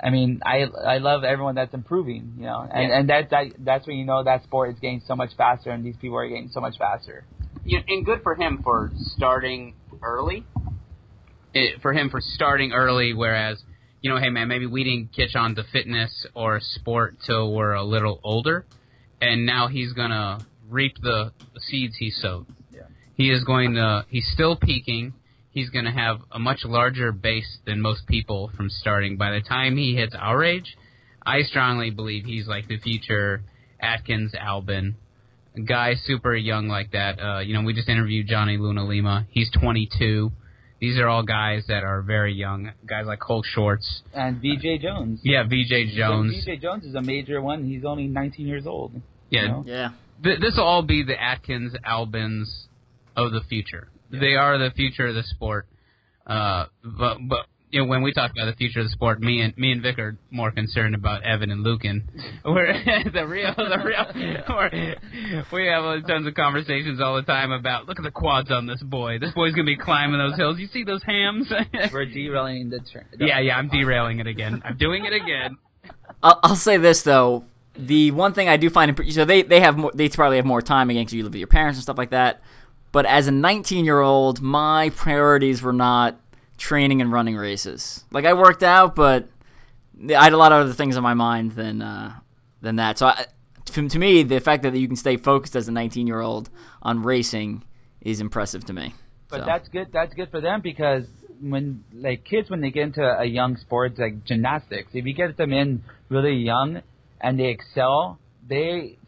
I mean, I I love everyone that's improving, you know, and Yeah. and that, that that's when you know that sport is getting so much faster, and these people are getting so much faster. you and good for him for starting early. it, for him for starting early, whereas you know, hey man, maybe we didn't catch on to fitness or sport till we're a little older, and now he's gonna reap the, the seeds he sowed. Yeah. He is going to. He's still peaking. He's going to have a much larger base than most people from starting. By the time he hits our age, I strongly believe he's like the future Atkins Albon guy, super young like that. Uh, you know, we just interviewed Johnny Luna Lima. He's 22. These are all guys that are very young. Guys like Cole Shorts. And VJ Jones, Yeah, VJ Jones. VJ Jones is a major one. He's only 19 years old. Yeah, you know? Yeah. th- this will all be the Atkins Albons of the future. They are the future of the sport. Uh, but but you know when we talk about the future of the sport, me and me and Vic are more concerned about Evan and Lucan. We're the real the real. We're, have tons of conversations all the time about look at the quads on this boy. This boy's gonna be climbing those hills. You see those hams? We're derailing the. Tra- yeah, yeah. I'm derailing it again. I'm doing it again. I'll, I'll say this though. The one thing I do find imp- so they they have more, they probably have more time again because you live with your parents and stuff like that. But as a 19 year old, my priorities were not training and running races. Like I worked out, but I had a lot of other things on my mind than uh, than that. So I, to, to me, the fact that you can stay focused as a 19 year old on racing is impressive to me. But So. that's good. That's good for them because when like kids when they get into a young sport like gymnastics, if you get them in really young and they excel, they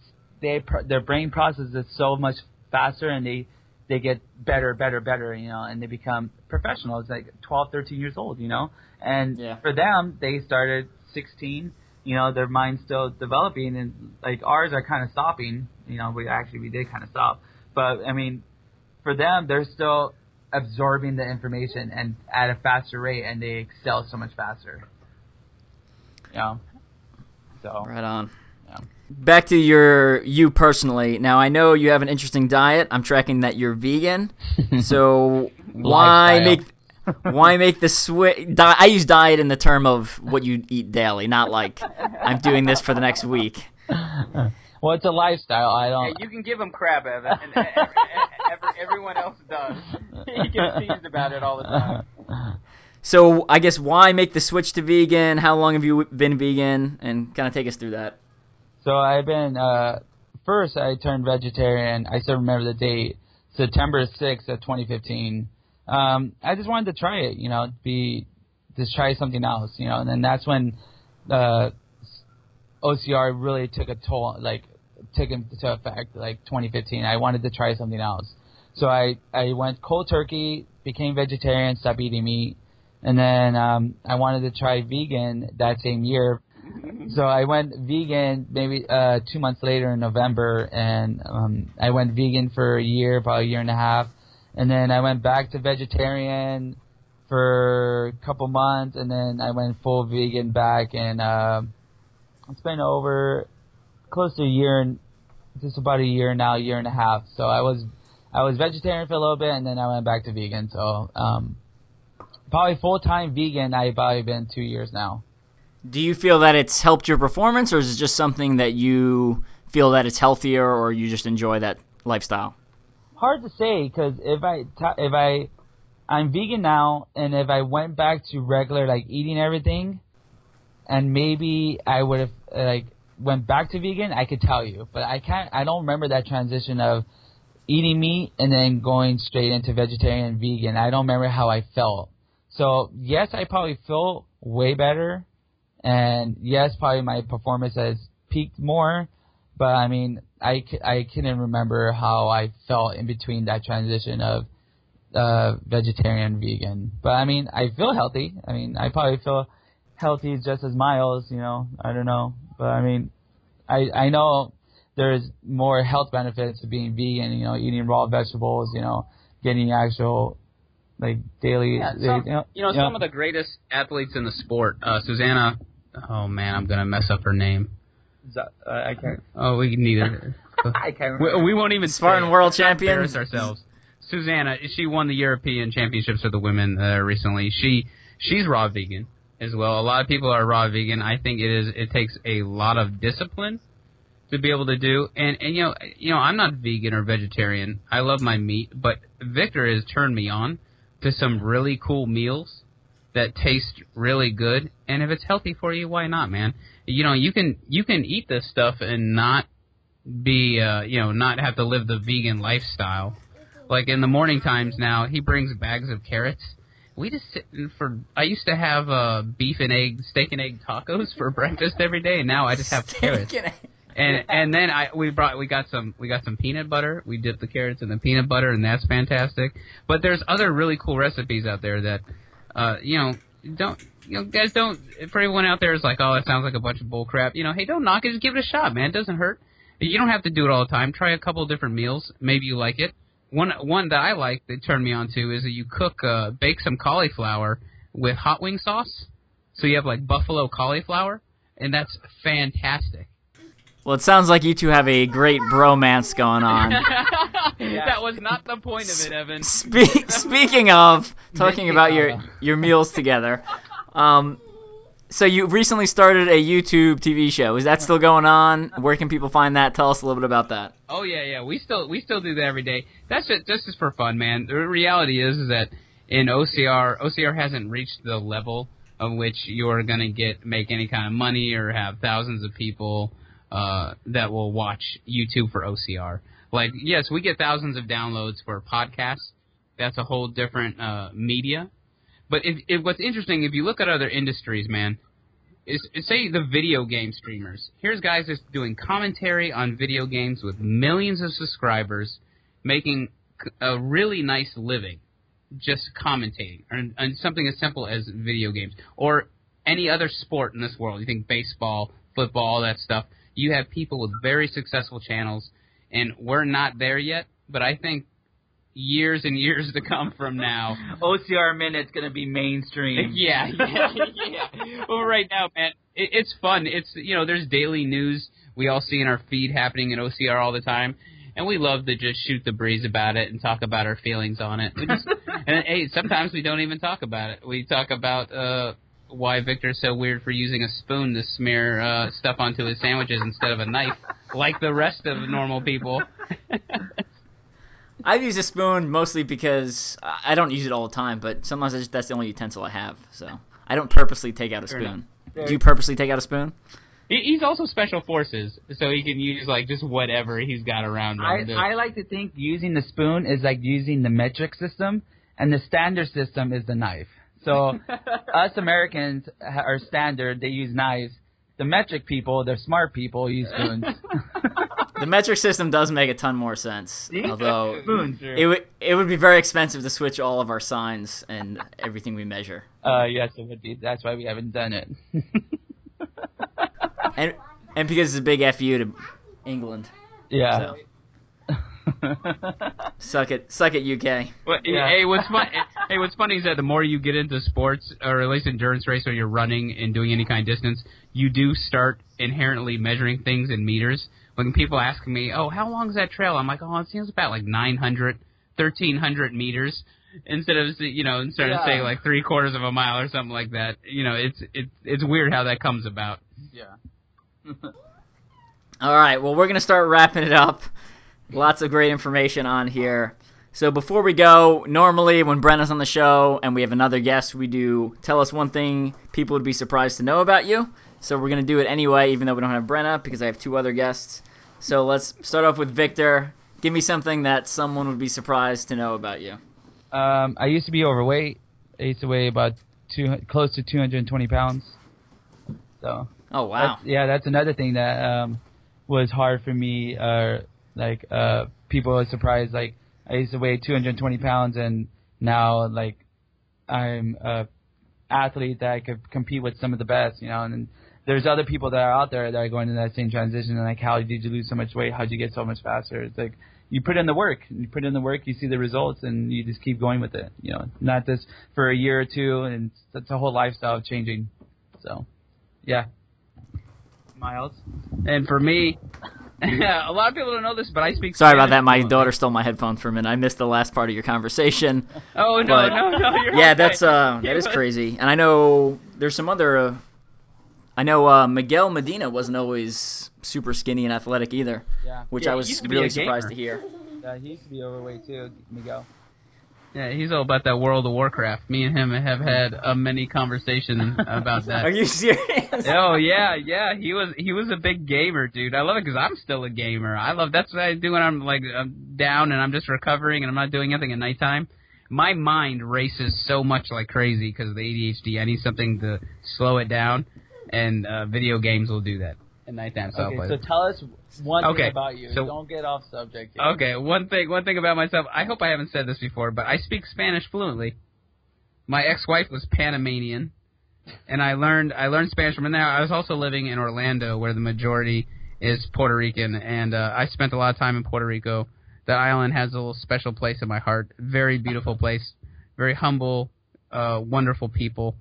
they their brain processes so much faster and they they get better, better, better, you know, and they become professionals like 12, 13 years old, you know. And Yeah. for them, they started 16, you know, their mind's still developing and like ours are kind of stopping, you know, we actually we did kind of stop. But I mean, for them, they're still absorbing the information and at a faster rate, and they excel so much faster. You know? So Right on. Yeah. Back to your you personally. Now I know you have an interesting diet. I'm tracking that you're vegan. So why make why make the switch? Di- I use diet in the term of what you eat daily, not like I'm doing this for the next week. well, it's a lifestyle. I don't. you can give him crab, Evan, and e- e- every, everyone else does. He gets teased about it all the time. So I guess why make the switch to vegan? How long have you been vegan? And kind of take us through that. So I've been uh, first. I turned vegetarian. I still remember the date, September sixth of 2015. Um, I just wanted to try it, you know, be just try something else, you know, and then that's when uh, OCR really took a toll, like took into effect, like 2015. I wanted to try something else, so I I went cold turkey, became vegetarian, stopped eating meat, and then um, I wanted to try vegan that same year. So I went vegan maybe uh, two months later in November, and um, I went vegan for a year, about a year and a half, and then I went back to vegetarian for a couple months, and then I went full vegan back, and uh, it's been over close to a year, and just about a year now, year and a half. So I was I was vegetarian for a little bit, and then I went back to vegan. So um, probably full time vegan. I've probably been two years now. Do you feel that it's helped your performance, or is it just something that you feel that it's healthier, or you just enjoy that lifestyle? hard to say because if I if I I'm vegan now, and if I went back to regular like eating everything, and maybe I would have like went back to vegan, I could tell you, but I can't. I don't remember that transition of eating meat and then going straight into vegetarian and vegan. I don't remember how I felt. So yes, I probably feel way better, and yes, probably my performance has peaked more. But I mean, I, I couldn't remember how I felt in between that transition of uh, vegetarian vegan. But I mean, I feel healthy. I mean, I probably feel healthy just as Miles. You know, I don't know, but I mean, I I know there's more health benefits to being vegan. You know, eating raw vegetables. You know, getting actual like daily. Yeah, some, you know, you know, some of the greatest athletes in the sport. Uh, Susanna. Oh man, I'm gonna mess up her name. Uh, I can't. Oh, we need it. I can't. we, we won't even Spartan say it. world Let's not champions. embarrass ourselves. Susanna, she won the European Championships for the women uh, recently. She she's raw vegan as well. A lot of people are raw vegan. I think it is it takes a lot of discipline to be able to do. And and you know you know I'm not vegan or vegetarian. I love my meat, but Victor has turned me on to some really cool meals that taste really good. And if it's healthy for you, why not, man? You know you can you can eat this stuff and not be uh, you know not have to live the vegan lifestyle. Like in the morning times now, he brings bags of carrots. We just sit in for. I used to have uh, beef and egg, steak and egg tacos for breakfast every day. and Now I just have carrots. And and then I we brought we got some we got some peanut butter. We dipped the carrots in the peanut butter, and that's fantastic. But there's other really cool recipes out there that, uh, you know, don't you know guys don't. For everyone out there is like, oh, that sounds like a bunch of bull crap. You know, hey, don't knock it. Just give it a shot, man. It doesn't hurt. You don't have to do it all the time. Try a couple different meals. Maybe you like it. One one that I like that turned me on to is that you cook uh, bake some cauliflower with hot wing sauce. So you have like buffalo cauliflower, and that's fantastic. Well, it sounds like you two have a great bromance going on. That was not the point of it, Evan. Spe- speaking of talking about your your meals together, um, so you recently started a YouTube TV show. Is that still going on? Where can people find that? Tell us a little bit about that. Oh yeah, yeah. We still we still do that every day. That's just that's just for fun, man. The reality is, is that in OCR, OCR hasn't reached the level of which you're gonna get make any kind of money or have thousands of people uh, that will watch YouTube for OCR. Like, yes, we get thousands of downloads for podcasts. That's a whole different uh, media. But if, if what's interesting, if you look at other industries, man, is, is say the video game streamers. Here's guys just doing commentary on video games with millions of subscribers, making a really nice living, just commentating on, something as simple as video games or any other sport in this world. You think baseball, football, all that stuff. You have people with very successful channels, and we're not there yet. But I think years and years to come from now, OCR Minute's gonna be mainstream. yeah, yeah, yeah. Well, right now, man, it, it's fun. It's you know, there's daily news we all see in our feed happening in OCR all the time, and we love to just shoot the breeze about it and talk about our feelings on it. We just, and hey, sometimes we don't even talk about it. We talk about uh why Victor's so weird for using a spoon to smear uh, stuff onto his sandwiches instead of a knife, like the rest of normal people. I use a spoon mostly because I I don't use it all the time, but sometimes just, that's the only utensil I have. So I don't purposely take out a spoon. Do you purposely take out a spoon? He's also special forces, so he can use like just whatever he's got around him. I, to- I like to think using the spoon is like using the metric system, and the standard system is the knife. So us Americans are standard; they use knives. The metric people, the smart people, use spoons. The metric system does make a ton more sense. Although spoons. it would it would be very expensive to switch all of our signs and everything we measure. Uh, yes, it would be. That's why we haven't done it. And and because it's a big fu to England. yeah. So suck it, suck it, UK. Well, Yeah. Hey, what's fun? hey, what's funny is that the more you get into sports, or at least endurance race, or you're running and doing any kind of distance, you do start inherently measuring things in meters. When people ask me, "Oh, how long is that trail?" I'm like, "Oh, it seems about like 900, 1300 meters." Instead of you know, instead of saying like three quarters of a mile or something like that, you know, it's it's it's weird how that comes about. Yeah. All right, well, we're going to start wrapping it up. Lots of great information on here. So before we go, normally when Brenna's on the show and we have another guest, we do tell us one thing people would be surprised to know about you. So we're gonna do it anyway, even though we don't have Brenna because I have two other guests. So let's start off with Victor. Give me something that someone would be surprised to know about you. Um, I used to be overweight. I used to weigh about two, close to 220 pounds. So Oh wow. that's, yeah, that's another thing that um, was hard for me. Uh, like uh, people were surprised. Like I used to weigh 220 pounds, and now like I'm a athlete that I could compete with some of the best. You know, and there's other people that are out there that are going through that same transition. And like, how did you lose so much weight? How did you get so much faster? It's like you put in the work. You put in the work, you see the results, and you just keep going with it. You know, not just for a year or two, and it's a whole lifestyle changing. So, yeah. Miles. And for me, a lot of people don't know this, but I speak. Sorry about that. My fluently. daughter stole my headphones for a minute. I missed the last part of your conversation. Oh no, but- no, no! You're yeah, okay. that's uh, that You're is okay. crazy. And I know there's some other. Uh, I know uh, Miguel Medina wasn't always super skinny and athletic either, Yeah. which Yeah, I was used to be really surprised to hear. Yeah, he used to be overweight too, Miguel. Yeah, he's all about that World of Warcraft. Me and him have had a many conversation about that. Are you serious? Oh yeah, yeah. He was he was a big gamer, dude. I love it because I'm still a gamer. I love that's what I do when I'm like I'm down and I'm just recovering and I'm not doing anything at nighttime. My mind races so much like crazy because of the ADHD. I need something to slow it down, and uh, video games will do that at nighttime. So Okay, play so tell us one Okay, thing about you. so- Don't get off subject. Yet. Okay, one thing one thing about myself. I hope I haven't said this before, but I speak Spanish fluently. My ex-wife was Panamanian, and I learned I learned Spanish from there. I was also living in Orlando, where the majority is Puerto Rican, and uh, I spent a lot of time in Puerto Rico. The island has a little special place in my heart. Very beautiful place, very humble, uh, wonderful people,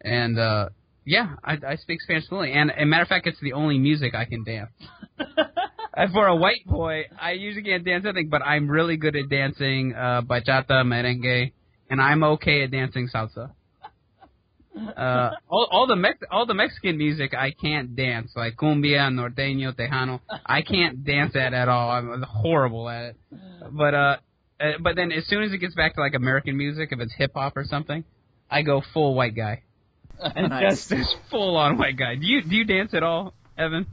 and uh, yeah, I, I speak Spanish fluently. And, and matter of fact, it's the only music I can dance. For a white boy, I usually can't dance anything, but I'm really good at dancing uh, bachata, merengue, and I'm okay at dancing salsa. Uh, all, all the Mex- all the Mexican music I can't dance, like cumbia, norteño, tejano. I can't dance that at all. I'm horrible at it. But uh, uh, but then as soon as it gets back to like American music, if it's hip hop or something, I go full white guy. And Nice. just, just full on white guy. Do you do you dance at all, Evan?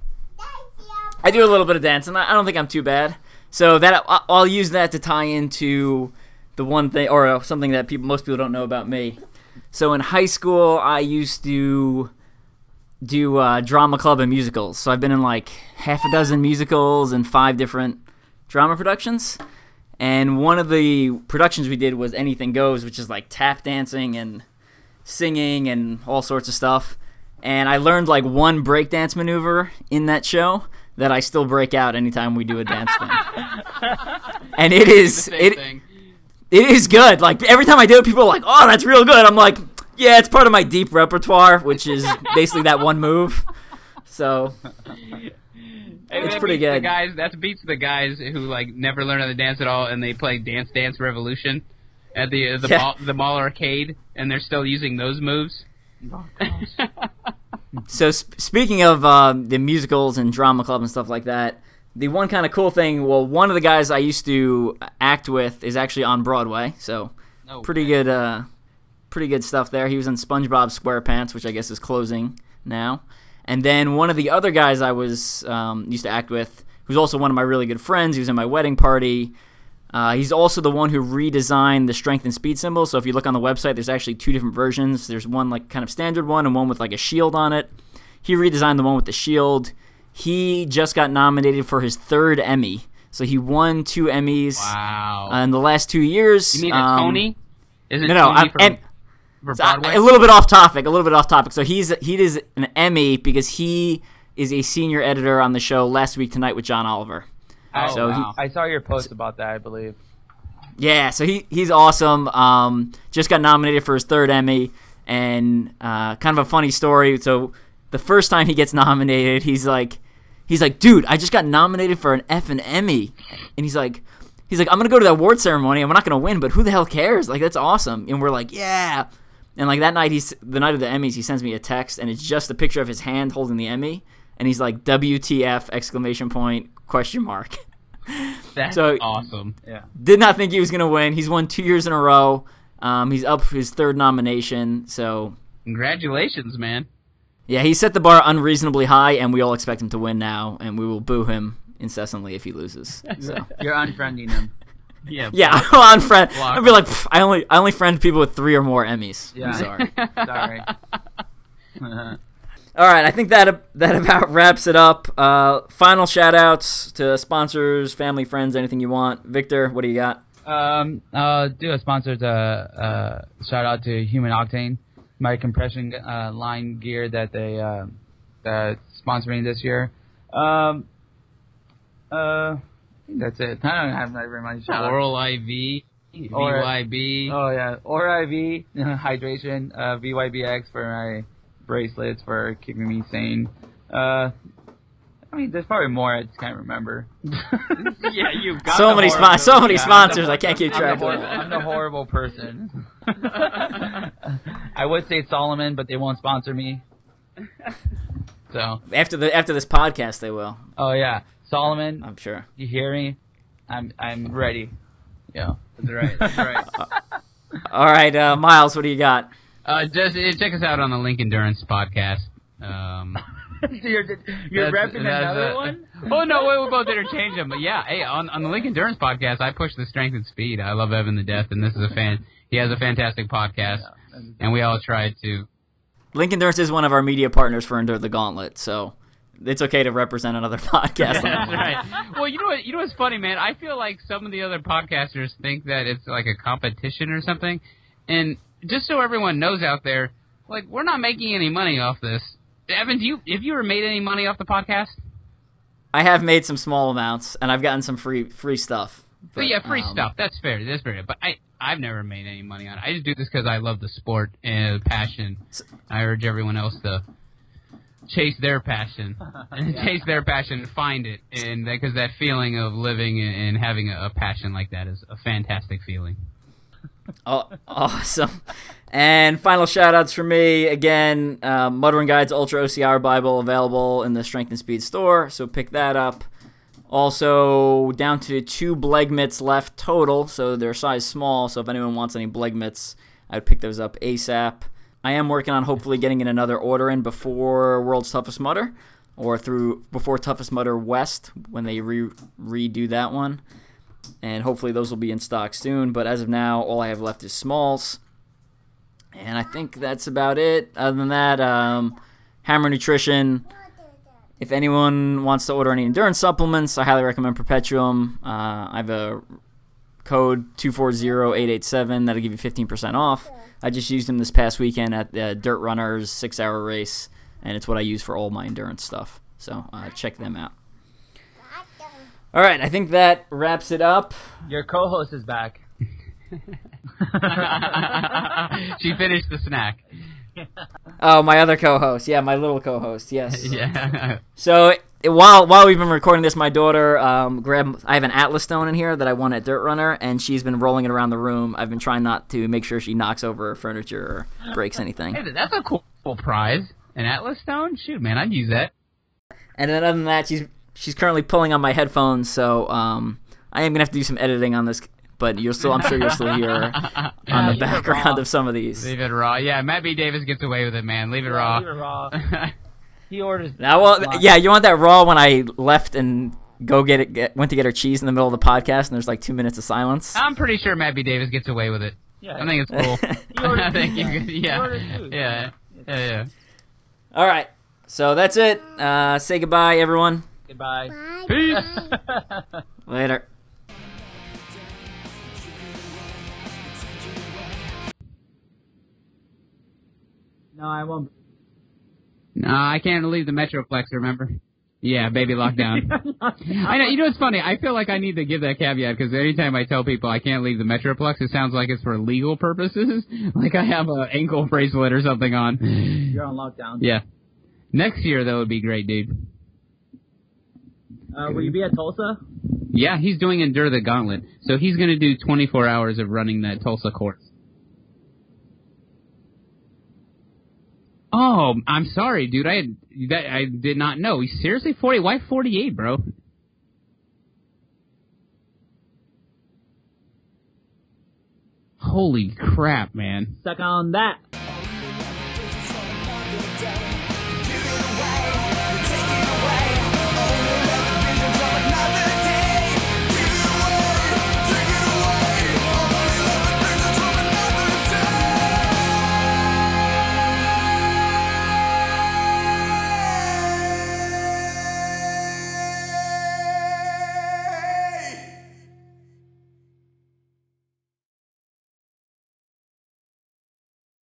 I do a little bit of dancing. I I don't think I'm too bad. So that I- I'll use that to tie into the one thing or uh, something that people most people don't know about me. So in high school, I used to do uh, drama club and musicals. So I've been in like half a dozen musicals and five different drama productions. And one of the productions we did was Anything Goes, which is like tap dancing and singing and all sorts of stuff. And I learned like one breakdance maneuver in that show that I still break out anytime we do a dance thing. and it is it, thing. it is good. Like every time I do it, people are like, "Oh, that's real good." I'm like, "Yeah, it's part of my deep repertoire, which is basically that one move." So Hey, It's pretty beats The good. guys, that beats the guys who like never learn how to dance at all, and they play Dance Dance Revolution at the the Yeah. mall, the mall arcade, and they're still using those moves. So sp- speaking of uh, the musicals and drama club and stuff like that, the one kind of cool thing. Well, one of the guys I used to act with is actually on Broadway, so no, pretty good, uh, pretty good stuff there. He was in SpongeBob SquarePants, which I guess is closing now. And then one of the other guys I was um, used to act with, who's also one of my really good friends. He was in my wedding party. Uh, he's also the one who redesigned the strength and speed symbol. So if you look on the website, there's actually two different versions. There's one like kind of standard one and one with like a shield on it. He redesigned the one with the shield. He just got nominated for his third Emmy. So he won two Emmys Wow. uh, in the last two years. you mean a Um, Tony? Isn't No, no, Tony I'm, for, for so a little bit off topic. A little bit off topic. So he's he is an Emmy because he is a senior editor on the show Last Week Tonight with John Oliver. Oh, so he- I saw your post about that, I believe. Yeah, so he he's awesome. Um, just got nominated for his third Emmy, and uh, kind of a funny story. So the first time he gets nominated, he's like, he's like, dude, I just got nominated for an F and Emmy, and he's like. He's like, I'm gonna go to that award ceremony. and we're not gonna win, but who the hell cares? Like, that's awesome. And we're like, yeah. And like that night, he's the night of the Emmys. He sends me a text, and it's just a picture of his hand holding the Emmy, and he's like, WTF! Exclamation point question mark. That's so- awesome. Yeah. Did not think he was going to win. He's won two years in a row. Um, he's up for his third nomination. So Congratulations, man. Yeah, he set the bar unreasonably high, and we all expect him to win now, and we will boo him incessantly if he loses. So. You're unfriending him. Yeah. Yeah, I'll unfriend. Block I'll be like, I only, I only friend people with three or more Emmys. Yeah. I'm sorry. Sorry. All right, I think that that about wraps it up. Uh, final shout outs to sponsors, family, friends, anything you want. Victor, what do you got? Um, I'll do a sponsored uh, uh, shout out to Human Octane, my compression uh, line gear that they uh, that sponsor me this year. Um, uh, that's it. I don't have very much shout outs. Oral IV, Or- VYB. Oh yeah, or IV hydration, uh, VYBX for my bracelets for keeping me sane. Uh, I mean, there's probably more. I just can't remember. yeah, you've got So many, horrible- spon- so many yeah. sponsors. I can't keep I'm track of. I'm the horrible person. I would say Salomon, but they won't sponsor me. So, After the after this podcast, they will. oh yeah, Salomon, I'm sure. you hear me? I'm I'm ready. Yeah. That's right. That's right. All right, uh, Miles, what do you got? Uh, just uh, check us out on the Link Endurance podcast. Um, you're you're That's- repping another uh, one? oh no, we, we both interchange them. But yeah, hey, on on the Link Endurance podcast, I push the strength and speed. I love Evan the death, and this is a fan. He has a fantastic podcast, and we all try to. Link Endurance is one of our media partners for Endure the Gauntlet, so it's okay to represent another podcast. That's right. Well, you know what? You know what's funny, man? I feel like some of the other podcasters think that it's like a competition or something. And just so everyone knows out there, like we're not making any money off this. Evan, do you have you ever made any money off the podcast? I have made some small amounts, and I've gotten some free free stuff. But, yeah, free um, stuff. That's fair. That's fair. But I I've never made any money on it. I just do this because I love the sport and the passion. I urge everyone else to chase their passion and chase their passion and find it and because that feeling of living and and having a, a passion like that is a fantastic feeling Oh, awesome. And final shout outs for me again uh, Muttering Guides Ultra OCR Bible available in the Strength and Speed store, so pick that up. Also, down to two Bleg mitts left total, so they're size small. So if anyone wants any Bleg mitts, I'd pick those up ASAP. I am working on hopefully getting in another order in before World's Toughest Mudder, or through before Toughest Mudder West when they re- redo that one and hopefully those will be in stock soon. But as of now, all I have left is smalls, and I think that's about it. Other than that, um, Hammer Nutrition. If anyone wants to order any endurance supplements, I highly recommend Perpetuum. Uh, I have a code two four zero eight eight seven that'll give you fifteen percent off. I just used them this past weekend at the Dirt Runners six hour race, and it's what I use for all my endurance stuff. So uh, check them out. All right, I think that wraps it up. Your co-host is back. she finished the snack Oh, my other co-host. Yeah, my little co-host. Yes. yeah So while while we've been recording this, my daughter um, grabbed. I have an Atlas stone in here that I won at Dirt Runner, and she's been rolling it around the room. I've been trying not to make sure she knocks over furniture or breaks anything. hey that's a cool, cool prize an atlas stone shoot man i'd use that And then other than that, she's she's currently pulling on my headphones, so um, I am gonna have to do some editing on this. But you're still, I'm sure you'll still hear on the background of some of these. leave it raw yeah matt b davis gets away with it man leave it raw Leave it raw. He orders. Now, well, yeah, you want that raw when I left and go get it, get, went to get her cheese in the middle of the podcast, and there's like two minutes of silence. i'm pretty sure matt b davis gets away with it Yeah. i think it's cool He orders i think you food, could, He yeah yeah yeah yeah All right, so that's it. Uh, say goodbye, everyone. Goodbye. peace Later. no, I won't. No, I can't leave the Metroplex, remember? Yeah, baby lockdown. I know. You know what's funny? I feel like I need to give that caveat because anytime I tell people I can't leave the Metroplex, it sounds like it's for legal purposes. like I have an ankle bracelet or something on. You're on lockdown. Yeah. Next year, that would be great, dude. Uh, will you be at Tulsa? Yeah, he's doing Endure the Gauntlet. So he's going to do 24 hours of running that Tulsa course. Oh, I'm sorry, dude. I that I did not know. He's seriously 40. Why 48, bro? Holy crap, man. Suck on that.